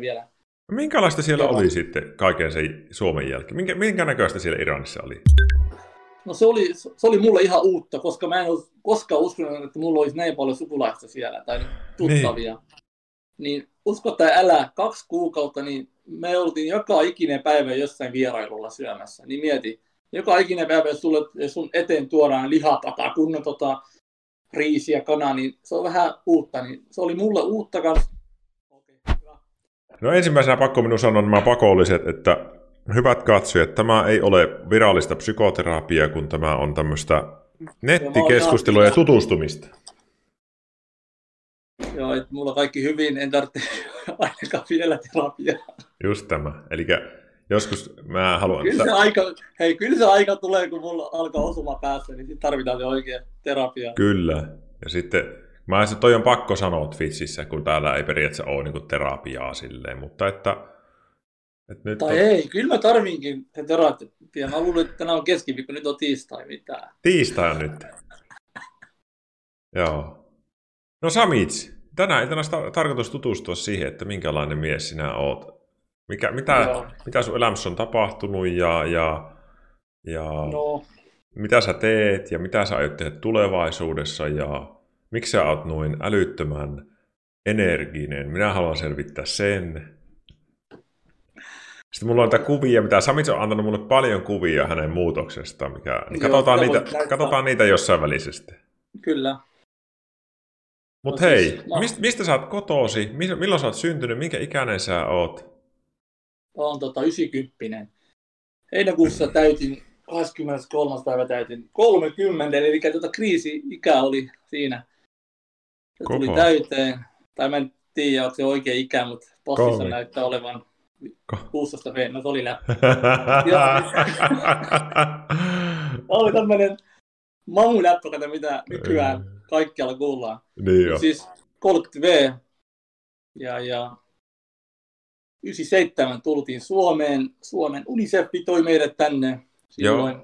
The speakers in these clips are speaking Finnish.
vielä. Minkälaista siellä Joo. oli sitten kaiken sen Suomen jälkeen? Minkä, minkä näköistä siellä Iranissa oli? No se oli, se oli mulle ihan uutta, koska mä en olisi koskaan uskonut, että mulla olisi näin paljon sukulaista siellä tai tuttavia. Niin, niin usko tai älä, kaksi kuukautta, niin me oltiin joka ikinen päivä jossain vierailulla syömässä. Niin mieti, joka ikinen päivä, jos, sulle, jos sun eteen tuodaan lihapata, kunnon tota, riisiä, kana, niin se on vähän uutta. Niin se oli mulle uutta kanssa. No ensimmäisenä pakko minun sanoa nämä pakolliset, että hyvät katsojat, tämä ei ole virallista psykoterapiaa, kun tämä on tämmöistä nettikeskustelua ja tutustumista. Joo, että mulla kaikki hyvin, en tarvitse ainakaan vielä terapiaa. Just tämä. Eli joskus mä haluan... Kyllä se, aika, hei, kyllä se aika tulee, kun mulla alkaa osuma päässä, niin sitten tarvitaan se oikea terapia. Kyllä. Ja sitten, mä ajattelin, että toi on pakko sanoa Twitchissä, kun täällä ei periaatteessa ole niin terapiaa silleen, mutta että... että nyt Tai on... ei, kyllä mä tarvinkin se terapia. Mä luulen, että tänään on keskiviikko, nyt on tiistai, mitään. Tiistai on nyt. Joo. No Samits, tänään iltana olisi tarkoitus tutustua siihen, että minkälainen mies sinä oot. Mikä, mitä, Joo. mitä sun elämässä on tapahtunut ja, ja, ja No, mitä sä teet ja mitä sä aiot tehdä tulevaisuudessa ja miksi sä oot noin älyttömän energinen. Minä haluan selvittää sen. Sitten mulla on näitä kuvia, mitä Samits on antanut mulle paljon kuvia hänen muutoksesta. Mikä, niin Joo, katsotaan, niitä, katsotaan niitä jossain välisesti. kyllä. Mutta No hei, siis, no. mistä, mistä sä oot kotoosi? Milloin sä oot syntynyt? Minkä ikäinen sä oot? Mä oon tota 90. Heinäkuussa täytin, 23. päivä täytin 30, eli tuota kriisi-ikä oli siinä. Se tuli Kova. täyteen. Tai mä en tiedä, onko se oikea ikä, mutta passissa Kolme. näyttää olevan Ko- 16 V. No se oli. Tämä oli tämmönen mamuläppä, kato mitä nykyään kaikkialla kuullaan. niin jo. Siis 30 V ja, ja 97 tultiin Suomeen. Suomen Unicef toi meidät tänne silloin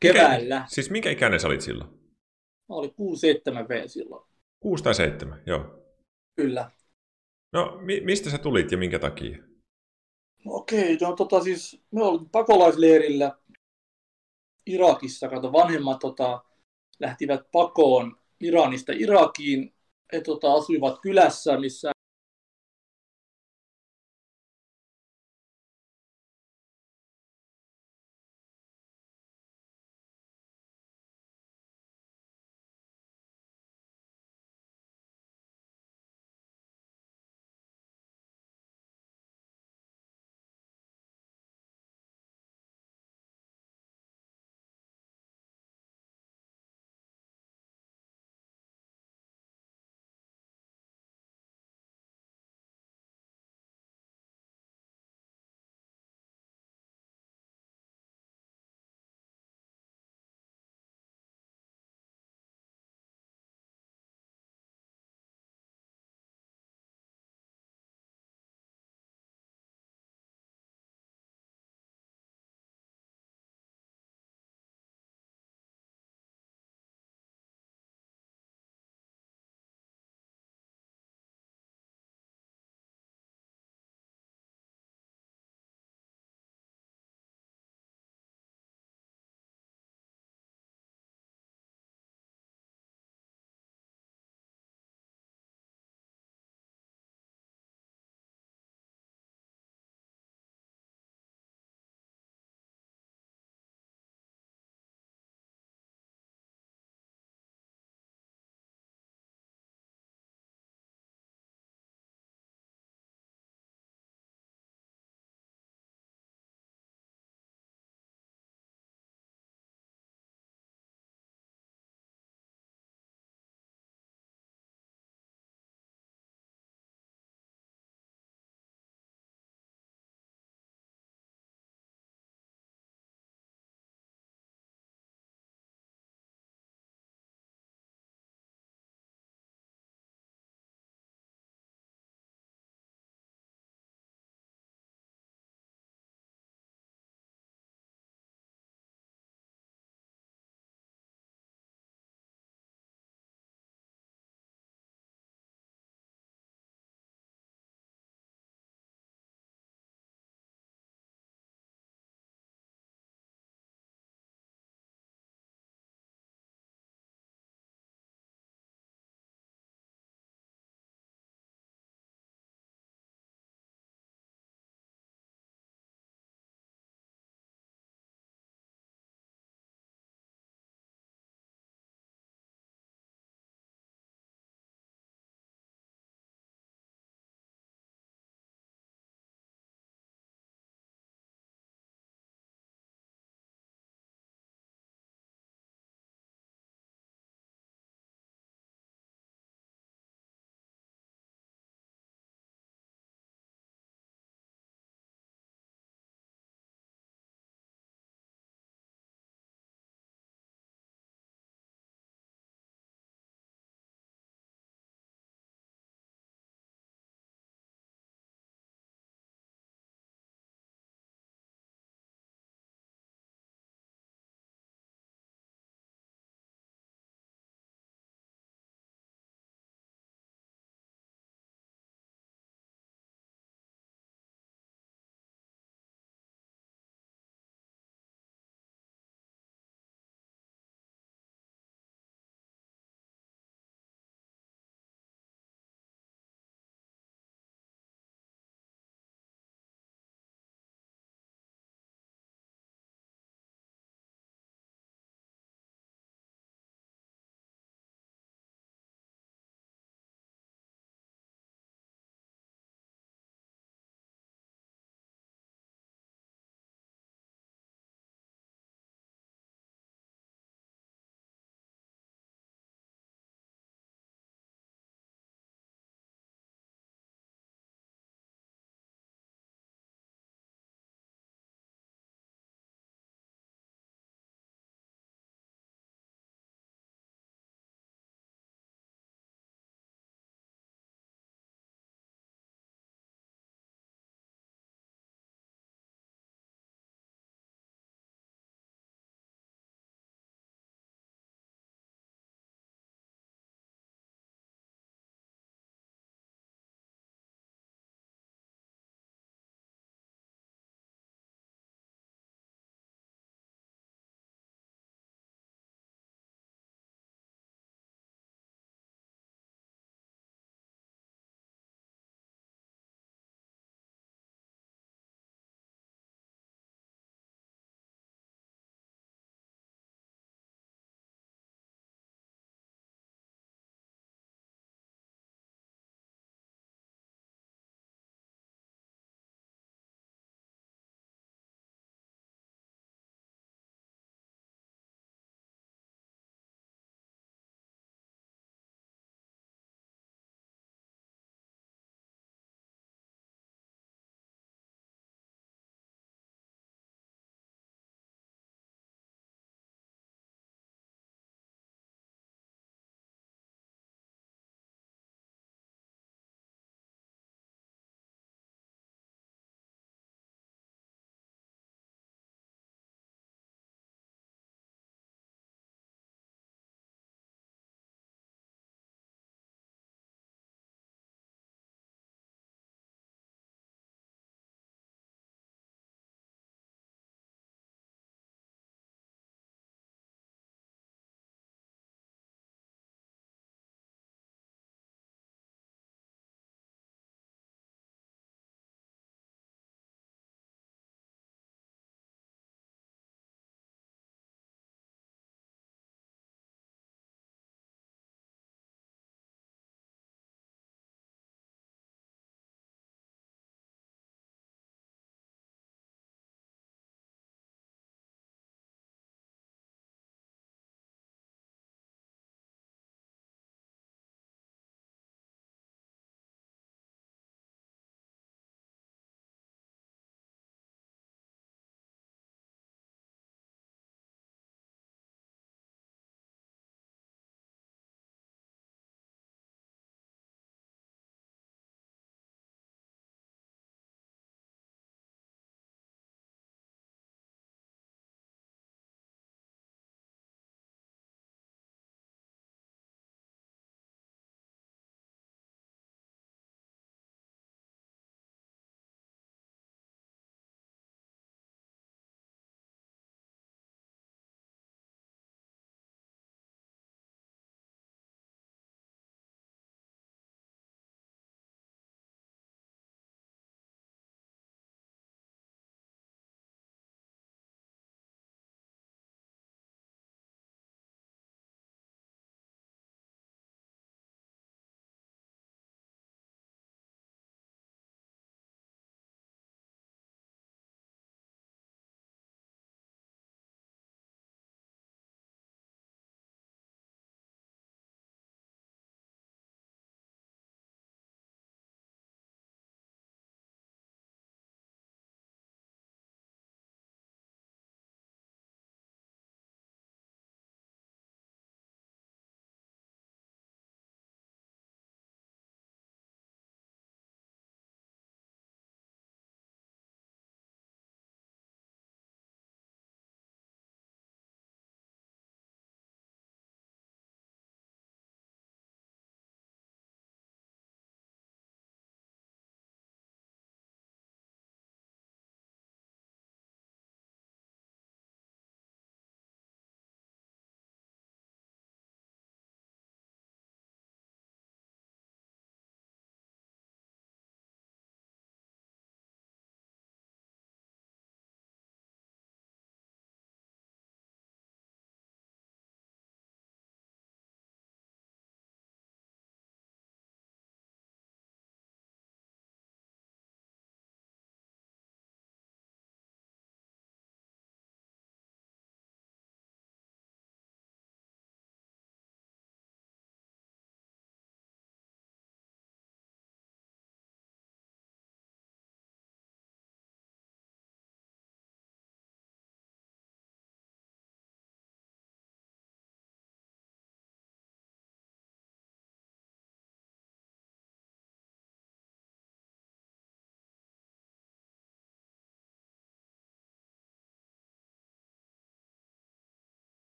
keväällä. Siis minkä ikäinen sä olit silloin? Mä olin 67 V silloin. 6 tai 7, joo. Kyllä. No, mi- mistä sä tulit ja minkä takia? No okei, no tota siis, me oltiin pakolaisleirillä Irakissa, kato vanhemmat tota, lähtivät pakoon Iranista Irakiin. He tota, asuivat kylässä, missä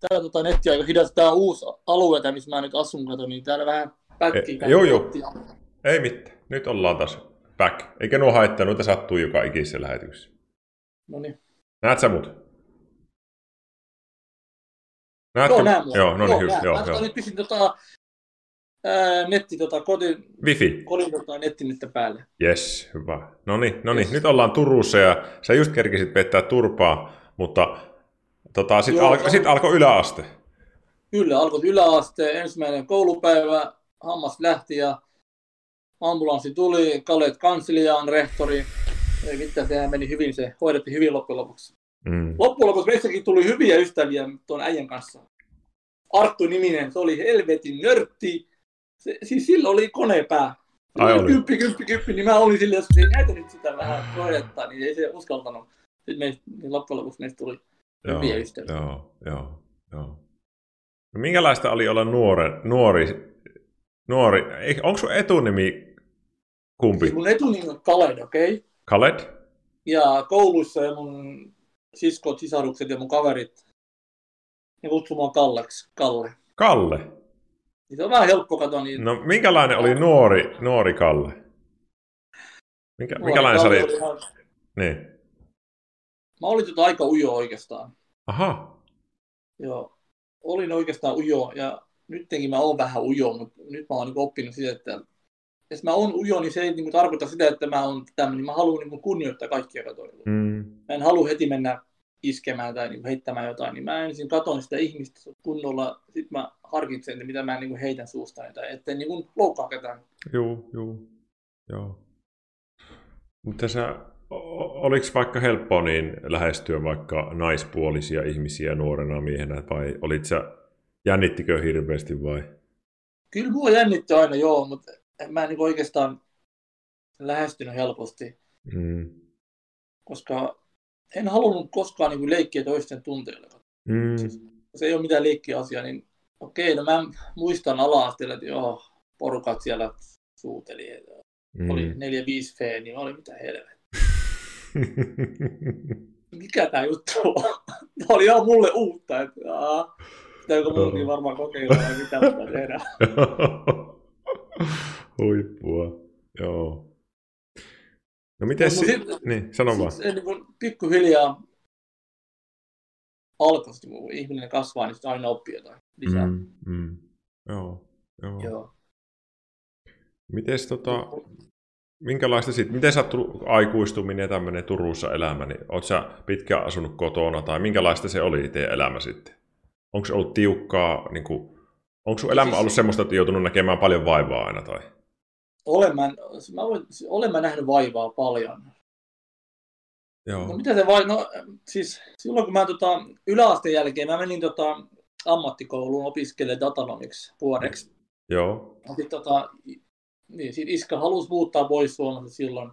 täällä tota netti aika hidas. Tää on uusi alue, missä mä nyt asun, kato, niin täällä vähän pätkii. E, joo, joo. Ei mitään. Nyt ollaan taas back. Eikä nuo haittaa, noita sattuu joka ikisessä lähetyksessä. No niin. Näet sä mut? Näetkö? Joo, näen Joo, no niin, hyvä. Joo, joo. nyt pistin tota, ää, netti, tota, kodin, Wifi. kodin tota, nettimittä päälle. Yes, hyvä. No niin, no niin, nyt ollaan Turussa ja sä just kerkisit pettää turpaa, mutta tota, sitten alko, sit alkoi yläaste. Kyllä, alkoi yläaste, ensimmäinen koulupäivä, hammas lähti ja ambulanssi tuli, Kalet kansliaan, rehtori. Ei mitään, sehän meni hyvin, se hoidettiin hyvin loppujen lopuksi. Mm. Loppujen lopuksi meistäkin tuli hyviä ystäviä tuon äijän kanssa. Arttu niminen, se oli helvetin nörtti. Se, siis sillä oli konepää. Ai oli. Kymppi, kymppi, kymppi, niin mä olin silleen, että ei näitä nyt sitä vähän projektaa, niin ei se uskaltanut. Sitten meistä, niin loppujen lopuksi meistä tuli ystäviä. Joo, joo, joo. No, minkälaista oli olla nuore, nuori, nuori, onko sun etunimi kumpi? Siis mun etunimi on Kaled, okei? Okay? Kaled? Ja kouluissa ja mun siskot, sisarukset ja mun kaverit, ne kutsuu mua Kalleksi, Kalle. Kalle? Niin se on vähän helppo katsoa. Niin... No minkälainen oli nuori, nuori Kalle? Minkä, nuori minkälainen Kalle se oli? oli ihan... Niin. Mä olin tota aika ujo oikeastaan. Aha. Joo. Olin oikeastaan ujo ja nytkin mä oon vähän ujo, mutta nyt mä oon niin oppinut sitä, että jos mä oon ujo, niin se ei niin tarkoita sitä, että mä oon tämmöinen. Mä haluan niin kunnioittaa kaikkia katoilua. Mm. Mä en halua heti mennä iskemään tai niin heittämään jotain, niin mä ensin katon sitä ihmistä kunnolla, sitten mä harkitsen, että mitä mä niin heitän suusta, tai ettei niin loukkaa ketään. Joo, joo, joo. Mutta sä, oliko vaikka helppoa niin lähestyä vaikka naispuolisia ihmisiä nuorena miehenä, vai olit sä, jännittikö hirveästi vai? Kyllä mua jännitti aina, joo, mutta mä en niin oikeastaan lähestynyt helposti. Mm. Koska en halunnut koskaan niin leikkiä toisten tunteilla. Mm. Siis, se ei ole mitään leikkiä asia, niin okei, no mä muistan ala että joo, porukat siellä suuteli. Mm. Oli 4-5 F, niin oli mitä helvettiä. Mikä tämä juttu on? Tämä oli ihan mulle uutta, että aah, pitääkö munkin varmaan kokeilla vai mitä tehdä. Huippua, joo. No miten no, si- niin, sano sit, vaan. Se niin pikkuhiljaa alkoi, kun ihminen kasvaa, niin sitten aina oppii jotain lisää. Mm, mm. Joo, joo. joo. Mites tota, minkälaista sit, miten sä aikuistuminen ja tämmöinen Turussa elämä, niin oot sä pitkään asunut kotona tai minkälaista se oli teidän elämä sitten? Onko se ollut tiukkaa, niin kuin, onko sun elämä siis ollut semmoista, että joutunut näkemään paljon vaivaa aina tai? olen mä, mä voin, olen mä nähnyt vaivaa paljon. Joo. No mitä se vai, no siis silloin kun mä tota, yläasteen jälkeen mä menin tota, ammattikouluun opiskelemaan datanomiksi vuodeksi. Joo. Sitten tota, niin, sit Iska halusi muuttaa pois Suomesta silloin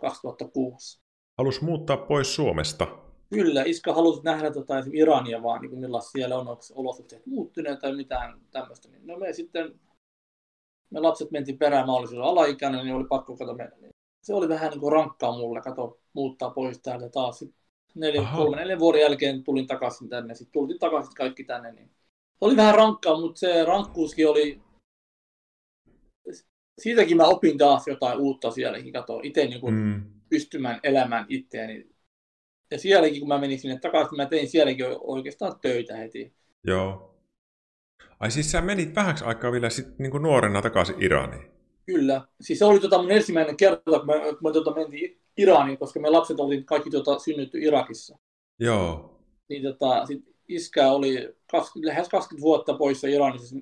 2006. Halusi muuttaa pois Suomesta? Kyllä, Iska halusi nähdä tota, Irania vaan, niin millaisia siellä on, onko olosuhteet muuttuneet tai mitään tämmöistä. No me sitten me lapset mentiin perään, mä olin silloin alaikäinen, niin oli pakko kato mennä. Niin se oli vähän niin kuin rankkaa mulle, kato muuttaa pois täältä taas. Neljä, kolme, neljän vuoden jälkeen tulin takaisin tänne, sitten tultiin takaisin kaikki tänne. Niin se oli vähän rankkaa, mutta se rankkuuskin oli, siitäkin mä opin taas jotain uutta sielläkin, kato itse niin kuin mm. pystymään elämään itseäni. Ja sielläkin, kun mä menin sinne takaisin, mä tein sielläkin oikeastaan töitä heti. Joo. Ai siis sä menit vähäksi aikaa vielä sit, niin kuin nuorena takaisin Iraniin? Kyllä. Siis se oli tota mun ensimmäinen kerta, kun mä, kun mä tota mentiin Iraniin, koska me lapset olivat kaikki tota, synnytty Irakissa. Joo. Niin tota, sit iskä oli 20, lähes 20 vuotta poissa Iranissa,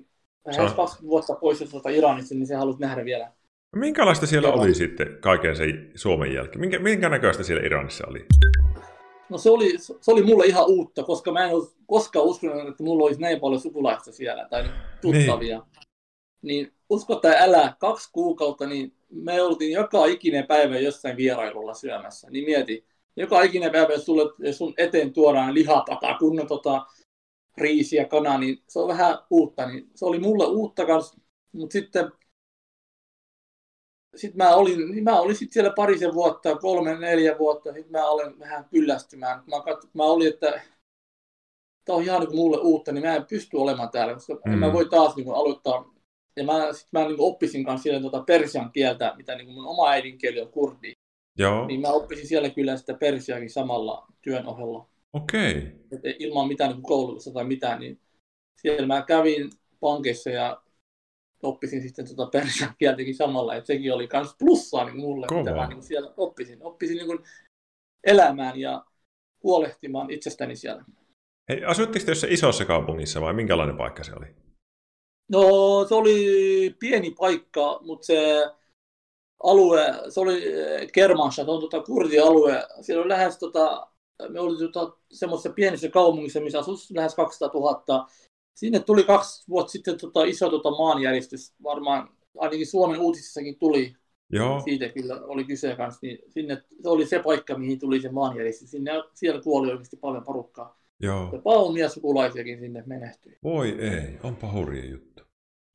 lähes. 20 vuotta poissa tota Iranissa, niin se halusi nähdä vielä. Minkälaista siellä Joo. oli sitten kaiken sen Suomen jälkeen? Minkä, minkä näköistä siellä Iranissa oli? No se oli, se oli mulle ihan uutta, koska mä en ole koskaan uskonut, että mulla olisi näin paljon sukulaista siellä tai tuttavia. Niin, niin usko tai älä, kaksi kuukautta, niin me oltiin joka ikinen päivä jossain vierailulla syömässä. Niin mieti, joka ikinen päivä, jos, sulle, jos sun eteen tuodaan lihapata, kunnon tota, riisiä, kana, niin se on vähän uutta. Niin se oli mulle uutta kanssa, mutta sitten sitten mä olin, niin mä olin sit siellä parisen vuotta, kolme, neljä vuotta, sitten mä olen vähän kyllästymään. Mä, kat, mä olin, että tämä on ihan niin mulle uutta, niin mä en pysty olemaan täällä, koska mm. en mä voi taas niin kuin aloittaa. Ja mä, sit mä niin kuin oppisin kanssa siellä tuota persian kieltä, mitä niin kuin mun oma äidinkieli on kurdi. Joo. Niin mä oppisin siellä kyllä sitä persiakin samalla työn ohella. Okei. Okay. ilman mitään niin koulutusta tai mitään, niin siellä mä kävin pankissa ja oppisin sitten tuota persian kieltäkin samalla, että sekin oli myös plussaa niin mulle, Kova. mitä mä niin siellä oppisin. Oppisin niin elämään ja huolehtimaan itsestäni siellä. Hei, asuitteko te jossain isossa kaupungissa vai minkälainen paikka se oli? No, se oli pieni paikka, mutta se alue, se oli Kermansha, se on tota kurdialue. Siellä oli lähes, tota, me oli tota, semmoisessa pienessä kaupungissa, missä asui lähes 200 000. Sinne tuli kaksi vuotta sitten tota, iso tota, maanjäristys, varmaan ainakin Suomen uutisissakin tuli. Joo. Siitä kyllä oli kyse kanssa. Niin sinne, se oli se paikka, mihin tuli se maanjäristys. Sinne, siellä kuoli oikeasti paljon porukkaa. Joo. Ja Paumia sukulaisiakin sinne menehtyi. Voi ei, onpa hurja juttu.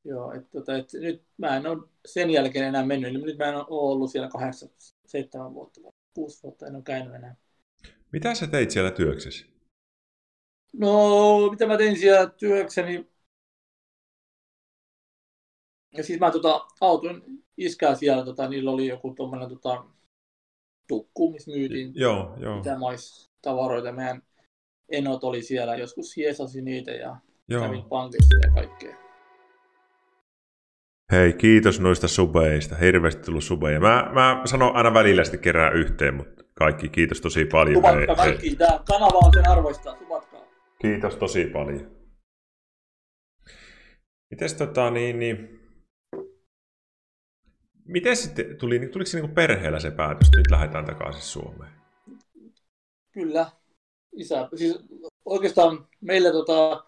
Joo, että tota, et nyt mä en ole sen jälkeen enää mennyt, eli nyt mä en ole ollut siellä kahdeksan, seitsemän vuotta, kuusi vuotta en ole käynyt enää. Mitä sä teit siellä työksesi? No, mitä mä tein siellä työkseni? Ja siis mä tota, auton iskää siellä, tota, niillä oli joku tuommoinen tota, tukku, missä myytiin joo, joo. tavaroita. Meidän enot oli siellä, joskus hiesasi niitä ja joo. kävin pankissa ja kaikkea. Hei, kiitos noista subeista. Hirveästi tullut subeja. Mä, mä sanon aina välillä sitten kerää yhteen, mutta kaikki, kiitos tosi paljon. Subatka kaikki. Tämä kanava on sen arvoista. Subatkaa. Kiitos tosi paljon. Mites tota niin, niin Miten sitten tuli, tuliko se niin perheellä se päätös, että nyt lähdetään takaisin Suomeen? Kyllä. Isä, siis oikeastaan meille tota,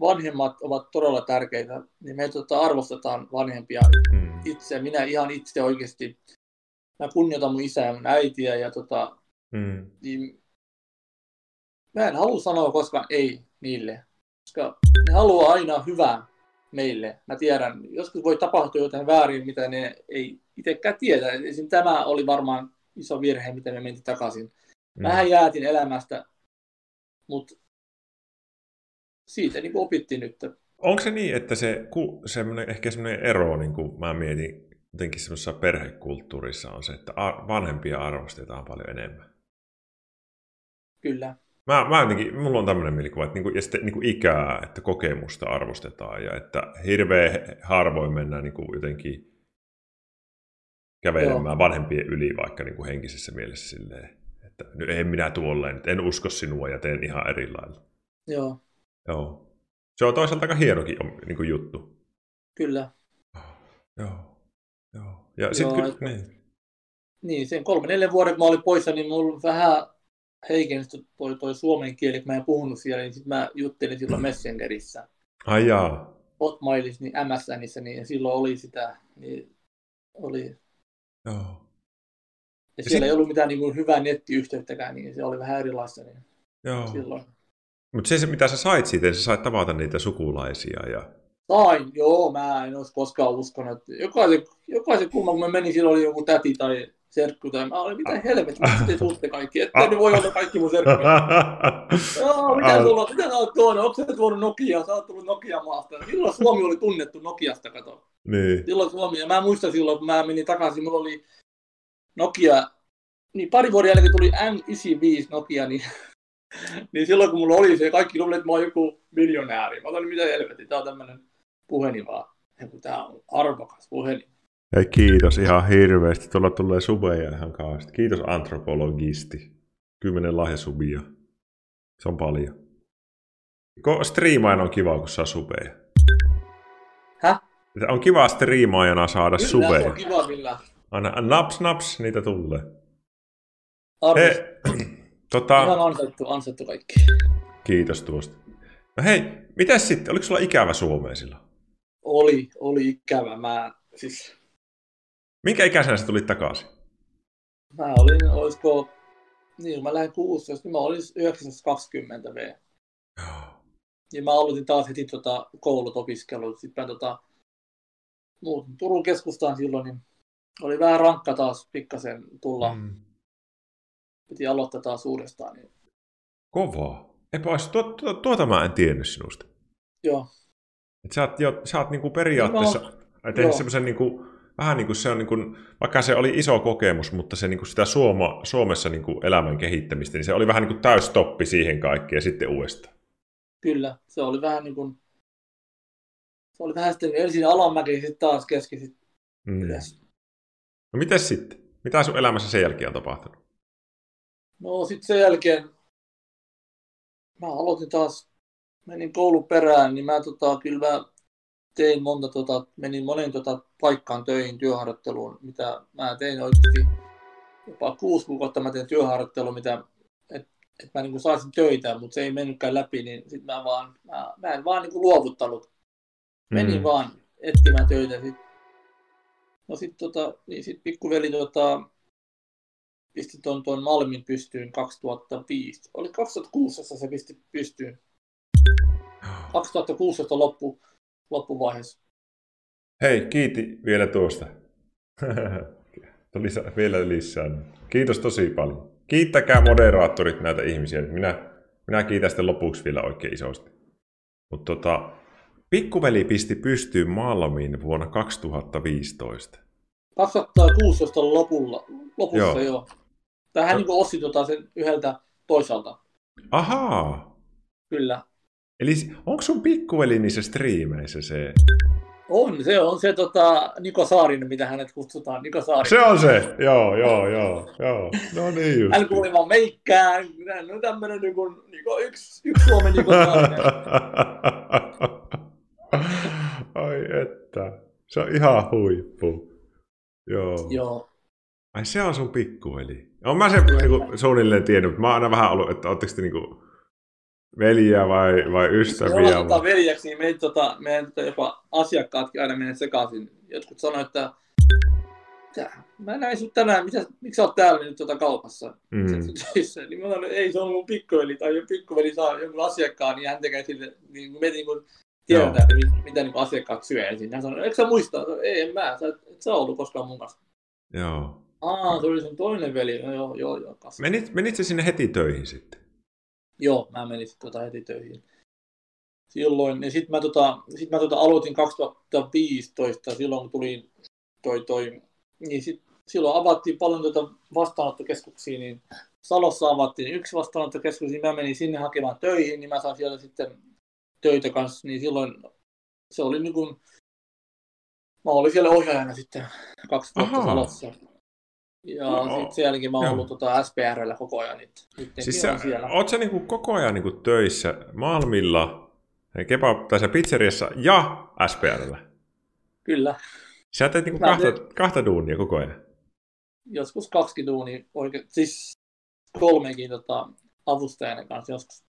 vanhemmat ovat todella tärkeitä, niin me tota, arvostetaan vanhempia mm. itse. Minä ihan itse oikeasti, mä kunnioitan mun isää ja mun äitiä ja tota, mm. niin, mä en halua sanoa koskaan ei niille, koska ne haluaa aina hyvää meille. Mä tiedän, joskus voi tapahtua jotain väärin, mitä ne ei itsekään tiedä. Esimerkiksi tämä oli varmaan iso virhe, miten me mentiin takaisin. Vähän mm. jäätin elämästä, mutta siitä niin opittiin nyt. Onko se niin, että se semmoinen, ehkä semmoinen ero, niin kuin mä mietin jotenkin semmoisessa perhekulttuurissa on se, että vanhempia arvostetaan paljon enemmän? Kyllä. Mä, mä jotenkin, mulla on tämmöinen mielikuva, että niinku, ja sitten niinku ikää, että kokemusta arvostetaan ja että hirveän harvoin mennään niinku jotenkin kävelemään Joo. vanhempien yli vaikka niinku henkisessä mielessä silleen, että nyt en minä tuolleen, en usko sinua ja teen ihan eri lailla. Joo. Joo. Se on toisaalta aika hienokin niin kuin juttu. Kyllä. Joo. Joo. Ja Joo, sit kyllä, niin. Niin, sen kolme, neljä vuoden kun mä olin poissa, niin mulla vähän heikennyt toi, toi suomen kieli, kun mä en puhunut siellä, niin sitten mä juttelin silloin Messengerissä. Ai jaa. Hotmailissa, niin MSNissä, niin silloin oli sitä, niin oli. Joo. Ja, ja siellä sit... ei ollut mitään niin kuin hyvää nettiyhteyttäkään, niin se oli vähän erilaista. Niin Joo. Silloin. Mutta se, mitä sä sait siitä, sä sait tavata niitä sukulaisia. Ja... Sain, joo, mä en olisi koskaan uskonut. Jokaisen, jokaisen kumman, kun mä menin, silloin oli joku täti tai serkku tai mä olin, mitä helvettiä, mistä te tuutte kaikki, että ne voi olla kaikki mun serkkuja. joo, mitä sulla, mitä sä oot tuonut, onko sä tuonut Nokia, sä oot tullut Nokia maasta. Silloin Suomi oli tunnettu Nokiasta, kato. Niin. Silloin Suomi, ja mä muistan silloin, kun mä menin takaisin, mulla oli Nokia, niin pari vuoden jälkeen tuli M95 Nokia, niin niin silloin kun mulla oli se, kaikki luulivat, että mä oon joku miljonääri. Mä olin, mitä helvetti, tää on tämmönen puhelin vaan. Tää on arvokas puhelin. Hei, kiitos ihan hirveästi. Tuolla tulee subeja ihan kauheasti. Kiitos antropologisti. Kymmenen lahjasubia. Se on paljon. Ko striimaajana on kiva, kun saa subeja. Häh? On kiva striimaajana saada Kyllä, subeja. on kiva millä. Aina naps naps, niitä tulee. Arvosti. Tota... Ihan ansaittu, ansaittu kaikki. Kiitos tuosta. No hei, mitäs sitten? Oliko sulla ikävä Suomeen silloin? Oli, oli ikävä. Mä siis... Minkä ikäisenä sä tulit takaisin? Mä olin, olisiko... Niin, mä lähdin 16, niin mä olin 920 V. Ja mä aloitin taas heti tota, koulut opiskelut. Sitten mä tota, muutin Turun keskustaan silloin, niin oli vähän rankka taas pikkasen tulla mm piti aloittaa taas uudestaan. Niin... Kovaa. Epäis, tuo, tuo, tuota mä en tiennyt sinusta. Joo. Et sä oot, jo, sä oot niinku periaatteessa no, tehnyt semmoisen niinku, vähän niin kuin se on, niin kuin, vaikka se oli iso kokemus, mutta se niin kuin sitä Suoma, Suomessa niin kuin elämän kehittämistä, niin se oli vähän niin kuin täystoppi siihen kaikkeen ja sitten uudestaan. Kyllä, se oli vähän niin kuin, se oli vähän sitten ensin alamäki, sitten taas keski, sitten mm. No miten sitten? Mitä sun elämässä sen jälkeen on tapahtunut? No sitten sen jälkeen mä aloitin taas, menin koulun perään, niin mä tota, kyllä mä tein monta, tota, menin monen tota, paikkaan töihin, työharjoitteluun, mitä mä tein oikeasti jopa kuusi kuukautta mä tein työharjoittelua, mitä, että et mä niin saisin töitä, mutta se ei mennytkään läpi, niin sit mä, vaan, mä, mä en vaan niin kuin luovuttanut. Menin mm. vaan etsimään töitä. Sit. No sitten tota, niin sit pikkuveli tota, pisti tuon, tuon Malmin pystyyn 2005. Oli 2016 se pisti pystyyn. 2016 loppu, loppuvaiheessa. Hei, kiiti vielä tuosta. lisää, vielä lisää. Kiitos tosi paljon. Kiittäkää moderaattorit näitä ihmisiä. Minä, minä kiitän sitten lopuksi vielä oikein isosti. Mutta tota, pikkuveli pisti pystyyn Malmiin vuonna 2015. 2016 lopulla, lopussa joo. joo. Tähän no. niin osi tota sen yhdeltä toisaalta. Ahaa. Kyllä. Eli onko sun pikkuveli niissä striimeissä se? On, se on se tota, Niko Saarinen, mitä hänet kutsutaan, Niko Saarinen. Se on se, joo, joo, joo, joo. No niin just. Hän kuuli vaan meikkään, hän on tämmönen niin kuin, niin kuin yksi, yksi Suomen Niko Saarinen. Ai että, se on ihan huippu. Joo. Joo. Ai se on sun pikkuveli. On mä se niin suunnilleen tiennyt, mutta mä oon aina vähän ollut, että ootteko te niinku veljiä vai, vai ystäviä? Jos tota veljeksi, niin meitä, tota, meidän tota, jopa asiakkaatkin aina menee sekaisin. Jotkut sanoivat, että mä näin sut tänään, mitä, miksi sä oot täällä nyt tota kaupassa? Mm. Niin mä sanoin, ei se on mun pikkuveli, tai jos pikkuveli saa jonkun asiakkaan, niin hän tekee sille, niin me niin kuin tiedetään, että mitä, mitä niin asiakkaat syö ensin. Hän sanoi, eikö sä muista? Ei, en mä, sä et, et sä ollut koskaan mun kanssa. Joo. Aa, se oli sun toinen veli. No, joo, joo, joo. Menit, menit sä sinne heti töihin sitten? Joo, mä menin sitten tota heti töihin. Silloin, ja sitten mä, tota, sit mä tota aloitin 2015, silloin kun tuli toi, toi niin sit, silloin avattiin paljon tota vastaanottokeskuksia, niin Salossa avattiin yksi vastaanottokeskus, niin mä menin sinne hakemaan töihin, niin mä sain siellä sitten töitä kanssa, niin silloin se oli niin kuin, mä olin siellä ohjaajana sitten kaksi vuotta. Salossa. Ja no, sitten jälkeen mä oon ollut tota SPRllä koko ajan. Nyt, siis sä, siellä. Oot sä niinku koko ajan niinku töissä Malmilla, kebab, tai pizzeriassa ja SPRllä? Kyllä. Sä teet niinku kahta, teet... kahta duunia koko ajan? Joskus kaksi duunia, oikein, siis kolmekin tota, avustajana kanssa joskus.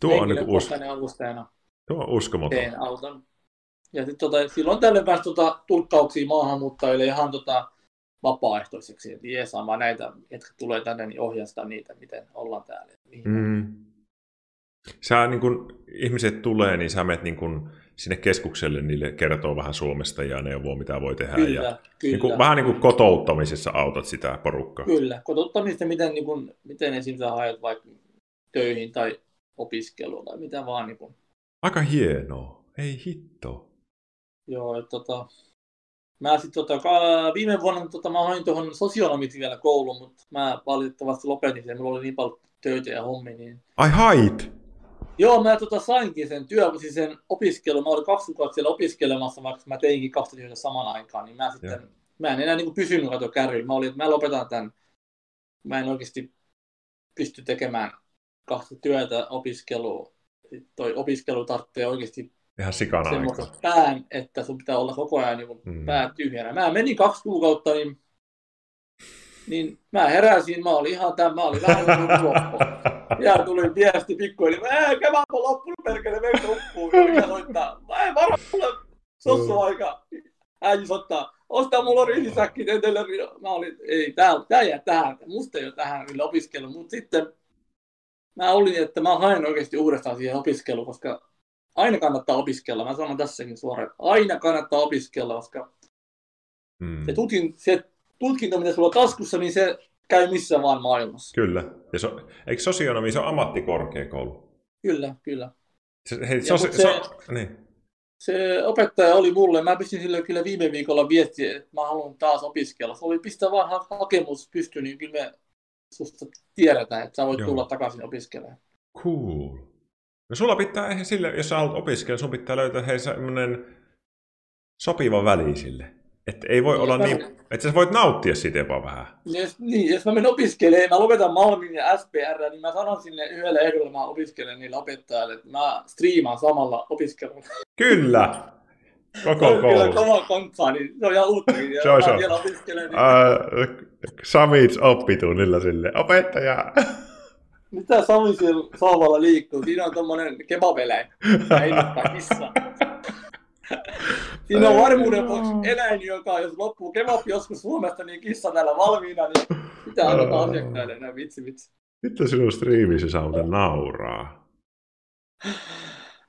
Tuo on niinku us... avustajana. Tuo on uskomaton. Teen auton. Ja sitten tota, silloin tällöin pääsi tota, tulkkauksia maahanmuuttajille ihan tota, vapaaehtoiseksi, että jeesaan vaan näitä, jotka tulee tänne, niin ohjastaa niitä, miten ollaan täällä. Mm. Sä, niin kun ihmiset tulee, niin sä menet niin kun sinne keskukselle, niille kertoo vähän Suomesta ja neuvoo, mitä voi tehdä. Kyllä, ja, kyllä. Niin kun, vähän niin kuin kotouttamisessa autat sitä porukkaa. Kyllä, kotouttamista, miten, niin kun, miten esim. sä hajat vaikka töihin tai opiskeluun tai mitä vaan. Niin kun. Aika hienoa, ei hitto. Joo, että tota, Mä sit, tota, viime vuonna tota, mä hain tuohon sosionomiksi vielä kouluun, mutta mä valitettavasti lopetin sen. Mulla oli niin paljon töitä ja hommi. Niin... Ai hait? Joo, mä tota, sainkin sen työ, siis sen opiskelun. Mä olin kaksi kuukautta siellä opiskelemassa, vaikka mä teinkin kahta työtä samaan aikaan. Niin mä sitten, mä en enää niin pysynyt kato kärryllä. Mä olin, että mä lopetan tämän. Mä en oikeasti pysty tekemään kahta työtä opiskelua. Sitten toi opiskelu tarvitsee oikeasti ihan sikana semmoisen pään, että sun pitää olla koko ajan niin mm. pää tyhjänä. Mä menin kaksi kuukautta, niin, niin mä heräsin, mä olin ihan tämän, mä olin vähän niin loppu. Ja tuli viesti pikkuhiljaa, ei kevät on loppunut, perkele, meni loppuun. Ja soittaa, mä en varo mulle sossu aika. Äiti soittaa, osta mulla riisisäkki, etelä. Mä olin, ei, tää, tää jää tähän, musta ei ole tähän opiskelu. Mutta sitten mä olin, että mä haen oikeasti uudestaan siihen opiskeluun, koska aina kannattaa opiskella. Mä sanon tässäkin suoraan, että aina kannattaa opiskella, koska mm. se, tutkin, se tutkinto, mitä sulla on taskussa, niin se, käy missä vaan maailmassa. Kyllä. Ja so, eikö sosionomi, se on ammattikorkeakoulu? Kyllä, kyllä. Se, hei, so, se, se, so, niin. se opettaja oli mulle, mä pistin sille kyllä viime viikolla viestiä, että mä haluan taas opiskella. Se oli pistä vaan hakemus pystyyn, niin kyllä me susta tiedetään, että sä voit Joo. tulla takaisin opiskelemaan. Cool. No sulla pitää eihän sille, jos sä haluat opiskella, sun pitää löytää hei semmoinen sopiva väli sille. Että ei voi niin, olla niin, että sä voit nauttia siitä jopa vähän. Jos, niin, jos mä menen opiskelemaan, mä lopetan Malmin ja SPR, niin mä sanon sinne yhdelle ehdolle, mä opiskelen niille opettajille, että mä striimaan samalla opiskelun. Kyllä! Koko koulu. Kyllä kova kontsaa, niin se on ihan uutta. se on se. Vielä opiskelen. Niin... Uh, Samits oppitunnilla sille, opettaja. Mitä Sami siellä sohvalla liikkuu? Siinä on tommonen kebabeläin. Ei kissa. Siinä on varmuuden vuoksi eläin, joka jos loppuu kebab joskus Suomesta, niin kissa täällä valmiina, niin pitää antaa asiakkaille enää vitsi vitsi. Mitä sinun striimissä saa muuten nauraa?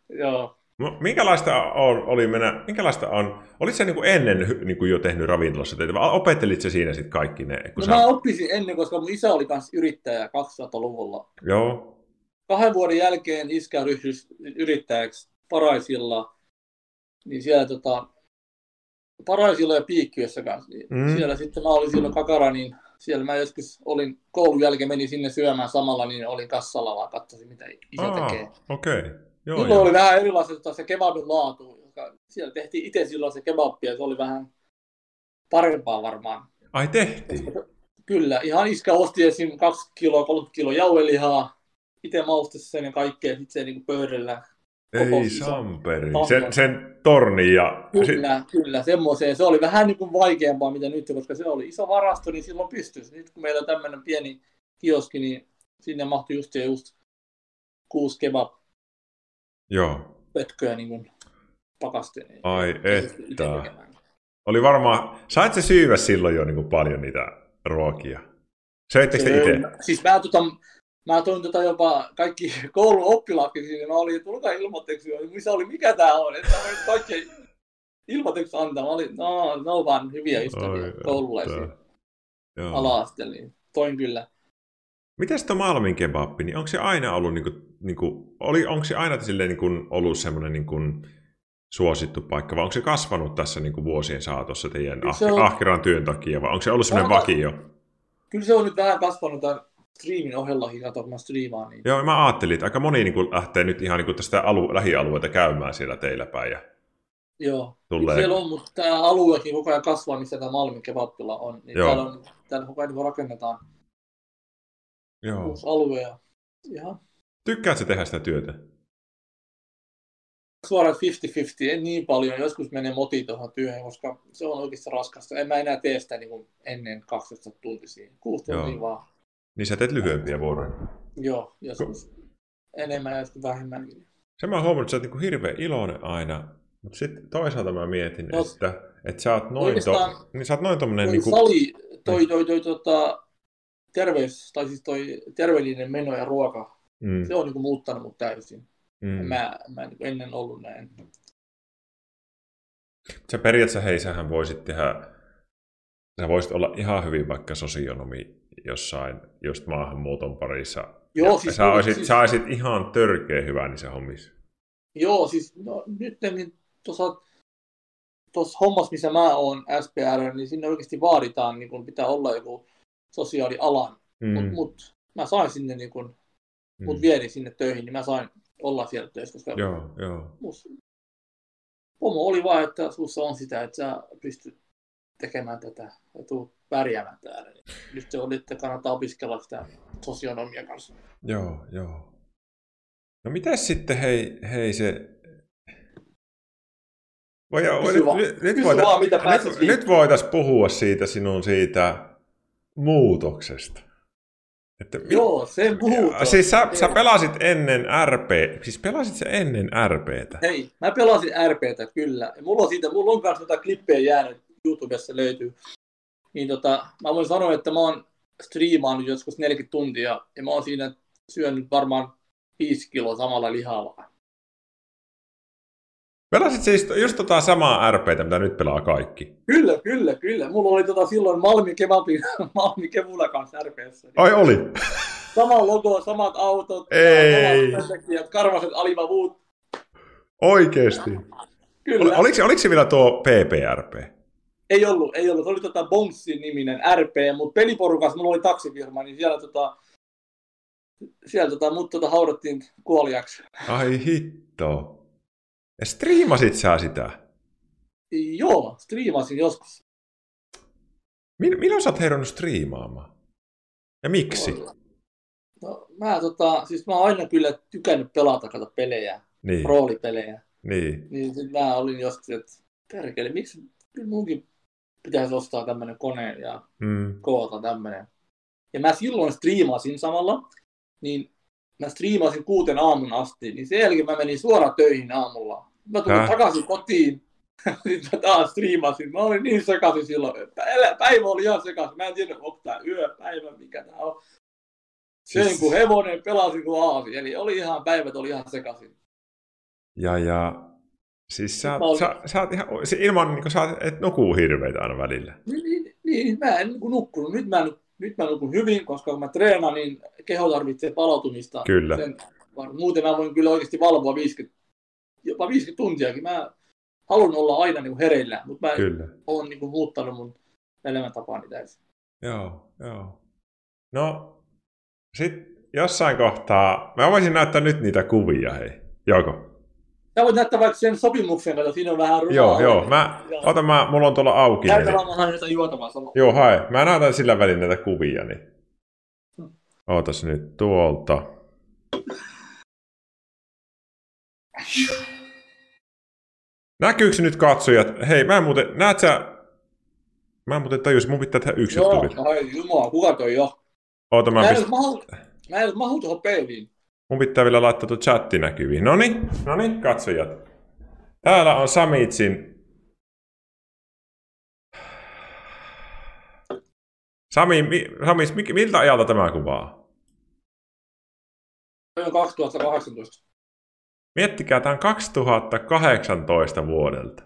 Joo. Minkälaista on, oli mennä, minkälaista on, olit sä niin ennen niin kuin jo tehnyt ravintolassa töitä, vai opettelit sä siinä sitten kaikki ne? Kun no sä... mä oppisin ennen, koska mun isä oli myös yrittäjä 2000-luvulla. Joo. Kahden vuoden jälkeen iskä ryhtyi yrittäjäksi Paraisilla niin siellä tota, Paraisilla ja Piikkiössä kanssa, niin mm. siellä sitten mä olin silloin kakara, niin siellä mä joskus olin koulun jälkeen, menin sinne syömään samalla, niin olin kassalla vaan katsoin, mitä isä Aa, tekee. Okei. Okay. Joo, silloin joo. oli vähän erilaista tota, se kebabin laatu, joka siellä tehtiin itse silloin se kebabbi, ja se oli vähän parempaa varmaan. Ai tehtiin? Kyllä, ihan iskä osti esim. 2 kiloa, 30 kiloa jauhelihaa, itse mausti sen ja kaikkea, sitten se niin pöydällä ei Samperi. Sen, sen torni ja... Kyllä, kyllä, semmoiseen. Se oli vähän niin kuin vaikeampaa mitä nyt, koska se oli iso varasto, niin silloin pystyisi. Nyt kun meillä on tämmöinen pieni kioski, niin sinne mahtui just ja just kuusi kebab Joo. pötköä niin kuin pakasteen. Ai että. Oli varmaan, sait se syyvä silloin jo niin kuin paljon niitä ruokia? Söittekö te itse? Siis mä, tota, mä toin tota jopa kaikki koulun oppilaatkin sinne. Mä olin, että tulkaa ilmoitteeksi. Missä oli, mikä tää on? Että mä kaikki ilmoitteeksi antaa. Mä olin, no, ne on vaan hyviä ystäviä koululaisia ala niin toin kyllä. Mites tuo Malmin kebappi, niin onko se aina ollut, niin kuin, niin kuin, oli, onko se aina silleen, niin kuin, ollut semmoinen niin kuin, suosittu paikka, vai onko se kasvanut tässä niin kuin, vuosien saatossa teidän ah- on... ahkeran työn takia, vai onko se ollut semmoinen vakio? Kyllä se on nyt vähän kasvanut tämän striimin ohella, kato, kun mä striimaan. Niin... Joo, mä ajattelin, että aika moni niin kuin, lähtee nyt ihan niin kuin, tästä alu- lähialueita käymään siellä teillä päin. Ja... Joo, Tulee... siellä on, mutta tämä aluekin koko ajan kasvaa, missä tämä Malmin kebappila on. Niin Joo. täällä, on, täällä koko ajan niin rakennetaan Joo. uusi alue. Ja... Ihan. Tykkäätkö tehdä sitä työtä? Suoraan 50-50, en niin paljon. Joskus menee moti tuohon työhön, koska se on oikeasti raskasta. En mä enää tee sitä niin kuin ennen 12 tuntisia. Kuusi tuntia vaan niin sä teet lyhyempiä vuoroja. Joo, joskus Ko... enemmän ja joskus vähemmänkin. Se mä huomannut, että sä oot niin hirveän iloinen aina, mutta sitten toisaalta mä mietin, no, että, että sä oot noin, to, niin sä oot noin tommonen... Toi, niin kuin... sali, toi, toi, toi, tota, terveys, tai siis toi terveellinen meno ja ruoka, mm. se on niin kuin muuttanut mut täysin. Mm. Mä, mä en niin ennen ollut näin. Sä periaatteessa, hei, sähän voisit tehdä, sä voisit olla ihan hyvin vaikka sosionomi jossain just maahanmuuton parissa. Joo, siis, sä, olisit, siis... sä olisit ihan törkeä hyvä niissä hommissa. Joo, siis no, nyt niin tuossa tuossa hommassa, missä mä oon SPR, niin sinne oikeasti vaaditaan, niin kun pitää olla joku sosiaalialan. Mm. Mutta mut, mä sain sinne, niin kun, mm. mut vieri sinne töihin, niin mä sain olla siellä töissä. Koska joo, joo. Mus, pomo oli vaan, että sussa on sitä, että sä pystyt tekemään tätä ja tuut pärjäämään täällä. Niin nyt se on, että kannattaa opiskella sitä sosionomia kanssa. Joo, joo. No mitäs sitten, hei, hei se... Voi, voi, nyt, nyt, nyt, voita, vaan, mitä nyt, nyt voitaisiin puhua siitä sinun siitä muutoksesta. Että, Joo, se muutos. Siis sä, sä pelasit ennen RP, siis pelasit sä ennen RPtä? Hei, mä pelasin RPtä kyllä. Mulla on siitä, mulla on kanssa noita klippejä jäänyt, YouTubessa löytyy. Niin tota, mä voin sanoa, että mä oon striimaannut joskus 40 tuntia ja mä oon siinä syönyt varmaan 5 kiloa samalla lihavaa. Pelasit siis just tota samaa RPtä, mitä nyt pelaa kaikki? Kyllä, kyllä, kyllä. Mulla oli tota silloin Malmi Kebabin, Malmi Kevula kanssa RPssä. Ai oli? Sama logo, samat autot, Ei. samat karvaset alivavut. Oikeesti? Kyllä. Ol, oliko, oliko se vielä tuo PPRP? Ei ollut, ei ollut. Se oli tota Bonksin niminen RP, mutta peliporukassa mulla oli taksifirma, niin siellä tota, siellä tota, mut tota haudattiin kuoliaksi. Ai hitto. Ja striimasit sä sitä? Joo, striimasin joskus. Mil, milloin sä oot heronnut striimaamaan? Ja miksi? No, mä, tota, siis mä oon aina kyllä tykännyt pelata kato pelejä, Niin, roolipelejä. niin. Niin sit mä olin joskus, että perkele, miksi kyllä munkin pitäisi ostaa tämmönen kone ja Mm. koota tämmönen. Ja mä silloin striimasin samalla, niin mä striimasin kuuten aamun asti, niin sen jälkeen mä menin suoraan töihin aamulla. Mä tulin Häh? takaisin kotiin, sitten mä taas striimasin. Mä olin niin sekaisin silloin. Pä- Päivä oli ihan sekaisin. Mä en tiedä, onko tää yö, päivä, mikä tää on. Söin Siis- kuin hevonen, pelasin kuin aasi. Eli oli ihan, päivät oli ihan sekaisin. Ja, ja siis sä, olin- sä, sä oot ihan, ilman, niin sä et nukuu hirveitä aina välillä. Niin, niin, niin mä en niin nukkunut. Nyt mä, nyt mä nukun hyvin, koska kun mä treenaan, niin keho tarvitsee palautumista. Kyllä. Sen, muuten mä voin kyllä oikeasti valvoa 50, jopa 50 tuntiakin. Mä haluan olla aina niin hereillä, mutta mä Kyllä. oon niin muuttanut mun elämäntapaani täysin. Joo, joo. No, sit jossain kohtaa, mä voisin näyttää nyt niitä kuvia, hei. Joko? Sä voit näyttää vaikka sen sopimuksen, kato, siinä on vähän rumaa. Joo, joo. Mä, ota mä, mulla on tuolla auki. Niin. vaan jotain juotamaan samalla. Joo, hai. Mä näytän sillä välin näitä kuvia, niin. Ootas nyt tuolta. Näkyykö nyt katsojat? Hei, mä en muuten, näet sä... Mä en muuten tajus, mun pitää tehdä yksi Joo, vielä. ai jumala, kuka toi jo? Oota, mä, Mä en pist... mahu, mä en mahu tuohon peiliin. mun pitää vielä laittaa tuo chatti näkyviin. Noni, noni, katsojat. Täällä on Samitsin... Sami, mi, Samis, mi- miltä ajalta tämä kuvaa? Toi on 2018. Miettikää, tämä on 2018 vuodelta.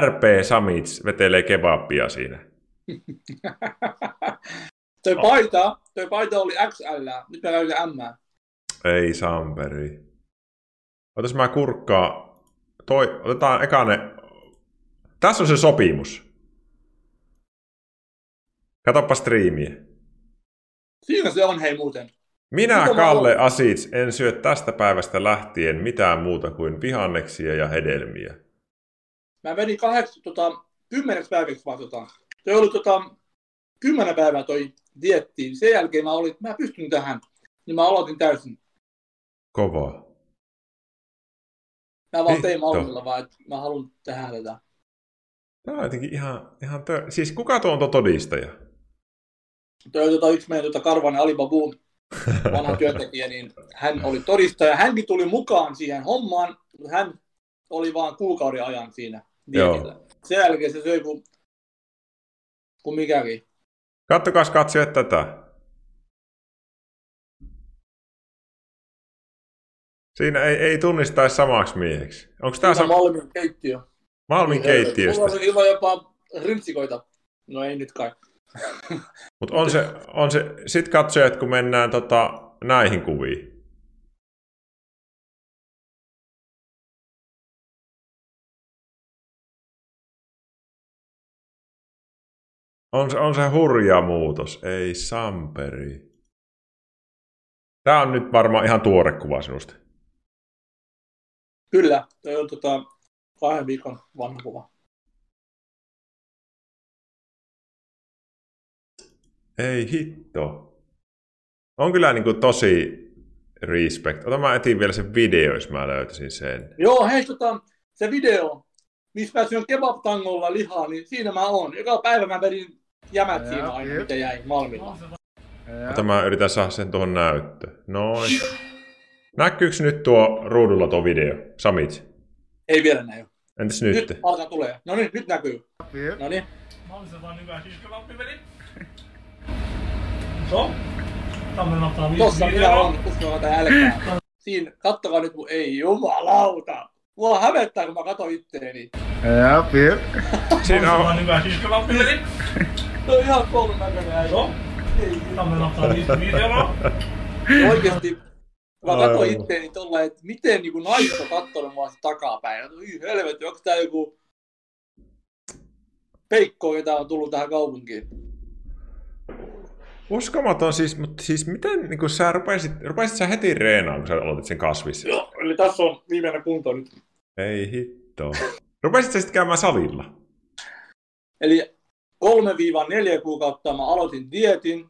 RP Samits vetelee kebabia siinä. toi paita, toi paita oli XL, nyt mä käytän M. Ei Samperi. Otas mä kurkkaa. Toi, otetaan ekane. Tässä on se sopimus. Katoppa striimiä. Siinä se on hei muuten. Minä, Mitä mä Kalle oon? Asits, en syö tästä päivästä lähtien mitään muuta kuin vihanneksia ja hedelmiä. Mä vedin kahdeksan, tota, kymmeneksi päiväksi vaan tota. Toi oli tota, kymmenen päivää toi dietti. Sen jälkeen mä olin, mä pystyn tähän. Niin mä aloitin täysin. Kova. Mä vaan Hitto. tein malmilla vaan, että mä haluan tehdä tätä. Tämä on jotenkin ihan, ihan tö... Siis kuka tuo on tuo todistaja? Toi oli tota, yksi meidän tota, Karvanen Alibabu, vanha työntekijä, niin hän oli todistaja. Hänkin tuli mukaan siihen hommaan, mutta hän oli vaan kuukauden ajan siinä dietillä. Sen jälkeen se söi kuin, kuin mikäkin. Kattokas katsojat tätä. Siinä ei, ei tunnistaisi samaksi mieheksi. Onko tämä sama Malmin keittiö. Malmin keittiöstä? Mulla on jopa rintsikoita. No ei nyt kai. Mutta on se, on se, sit katsojat, kun mennään tota, näihin kuviin. On se, on se hurja muutos, ei Samperi. Tämä on nyt varmaan ihan tuore kuva sinusta. Kyllä, toi on tota, kahden viikon vanha kuva. Ei hitto. On kyllä niin kuin tosi respect. Ota mä etin vielä sen video, jos mä löytäisin sen. Joo, hei tota, se video, missä mä syön kebab-tangolla lihaa, niin siinä mä oon. Joka päivä mä vedin jämät Joo, siinä aina, mitä jäi Malmilla. Ota mä yritän saada sen tuohon näyttöön. Noin. Näkyykö nyt tuo ruudulla tuo video? Samit. Ei vielä näy. Entäs Nyt, nyt? alkaa tulee. No niin, nyt näkyy. No niin. Mä olisin vaan hyvä hiiskavappi veli. So. Tämmönen ottaa viisi Tossa minä on, uskokaa tai älkää. Siinä, kattokaa nyt mun, ei jumalauta. Mua hävettää, kun mä katon itteeni. Ja, Pir. Siinä On se on, vaan hyvä hiihtolampiveli. Se on ihan koulun näköinen äijä. Joo. Ei, Tamme ottaa 55 euroa. Oikeesti, mä Aivan. katsoin itteeni tuolla, että miten niin naiset on kattonut mua takapäin. Ja Hyi helvetti, onko tää joku peikko, ketä on tullut tähän kaupunkiin? Uskomaton siis, mutta siis miten niin kun sä rupesit, rupesit sä heti reenaan, kun sä aloitit sen kasvis? Joo, eli tässä on viimeinen kunto nyt. Ei hitto. Rupesit sä sitten käymään salilla? Eli 3-4 kuukautta mä aloitin dietin.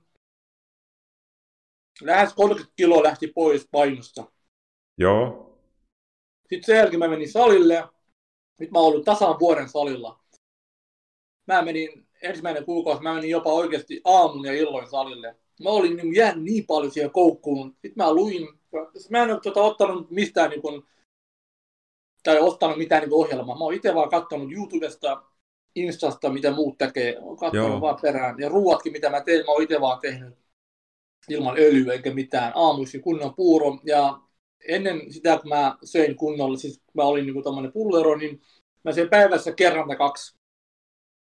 Lähes 30 kiloa lähti pois painosta. Joo. Sitten sen jälkeen mä menin salille. Nyt mä oon ollut tasan vuoden salilla. Mä menin ensimmäinen kuukausi, mä menin jopa oikeasti aamun ja illoin salille. Mä olin niin jäänyt niin paljon siihen koukkuun. Sitten mä luin, mä en ole tota, ottanut mistään niin kuin, tai ottanut mitään niin kuin ohjelmaa. Mä oon itse vaan katsonut YouTubesta, Instasta, mitä muut tekee. Oon katsonut Joo. vaan perään. Ja ruuatkin, mitä mä teen, mä oon itse vaan tehnyt ilman öljyä eikä mitään. Aamuisin kunnon puuro. Ja ennen sitä, kun mä söin kunnolla, siis kun mä olin niin tommonen pulvero, niin mä söin päivässä kerran tai kaksi.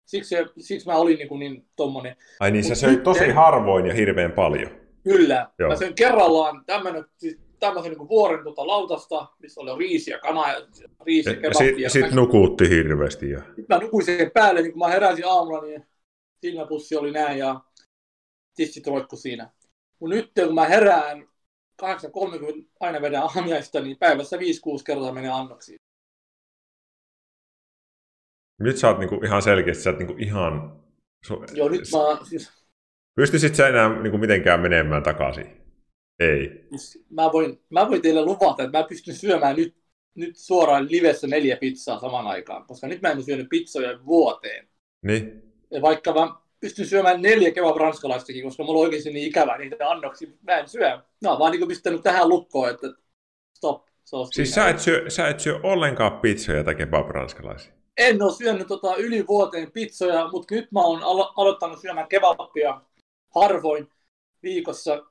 Siksi, siksi mä olin niin, niin tommonen. Ai niin, sä Mut söit tosi sitten- harvoin ja hirveän paljon. Kyllä. Joo. Mä söin kerrallaan tämmönen, siis tämmöisen niin vuoren tota lautasta, missä oli riisi ja kana ja riisi ja Ja kebabia. sit, sit nukuutti hirveästi. Ja... Sitten mä nukuin sen päälle, niin kun mä heräsin aamulla, niin silmäpussi oli näin ja tissit roikku siinä. Mut nyt kun mä herään 8.30 aina vedän aamiaista, niin päivässä 5-6 kertaa menee annoksiin. Nyt sä oot niinku ihan selkeästi, sä oot niinku ihan... Su... Joo, nyt mä, siis, Pystyisit sä enää niinku mitenkään menemään takaisin? Ei. siis mä, voin, mä voin teille luvata, että mä pystyn syömään nyt, nyt suoraan livessä neljä pizzaa samaan aikaan, koska nyt mä en ole syönyt pizzoja vuoteen. Niin? Ja vaikka mä pystyn syömään neljä kebab ranskalaistakin, koska mulla on oikeasti niin ikävää niitä annoksia, mä en syö. Mä oon vaan niin pistänyt tähän lukkoon, että stop. Se Siis sä et, syö, sä et syö ollenkaan pizzoja tai kebab-ranskalaisia? En ole syönyt tota yli vuoteen pizzoja, mutta nyt mä oon alo- aloittanut syömään kebabia harvoin viikossa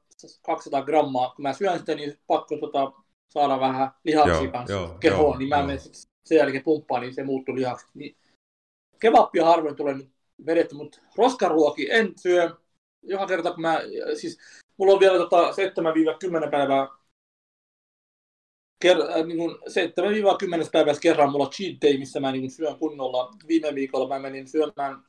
200 grammaa. Kun mä syön sitä, niin pakko tota, saada vähän lihaksia kanssa joo, kehoon, joo, niin mä menen sen jälkeen pumppaan, niin se muuttuu lihaksi. Niin kebabia harvoin tulee nyt vedetty, mutta roskaruoki en syö. Joka kerta, kun mä, siis mulla on vielä tota 7-10 päivää ker, äh, niin kuin 7-10 päivässä kerran mulla cheat day, missä mä niin syön kunnolla. Viime viikolla mä menin syömään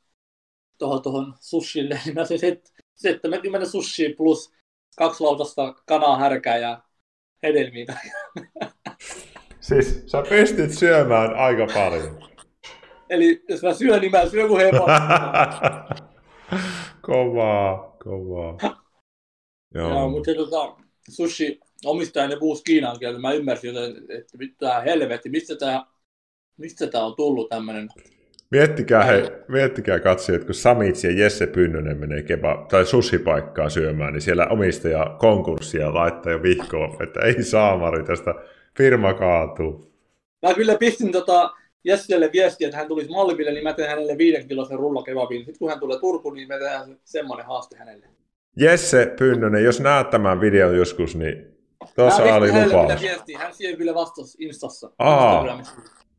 tuohon, tuohon sushille, niin mä söin set- 70 sushi plus kaksi lautasta kanaa, härkää ja hedelmiä. Siis sä pystyt syömään aika paljon. Eli jos mä syön, niin mä syön kuin hevonen. kovaa, kovaa. Joo. Joo, mutta tota, sushi omistaja ne puhus kiinan kieltä. Mä ymmärsin, että, että mitä helvetti, mistä tää, mistä tää on tullut tämmönen. Miettikää, he, miettikää katsojat, kun Samits ja Jesse Pynnönen menee keba, tai susipaikkaa syömään, niin siellä omistaja konkurssia laittaa jo vihkoon, että ei saamari, tästä firma kaatuu. Mä kyllä pistin tota Jesselle viestiä, että hän tulisi Malmille, niin mä teen hänelle viiden kilosen rullakebabin. Sitten kun hän tulee Turkuun, niin me tehdään se- semmoinen haaste hänelle. Jesse Pynnönen, jos näet tämän videon joskus, niin tuossa Mä oli lupaus. viestiä. Hän siihen kyllä vastasi Instassa. Aa.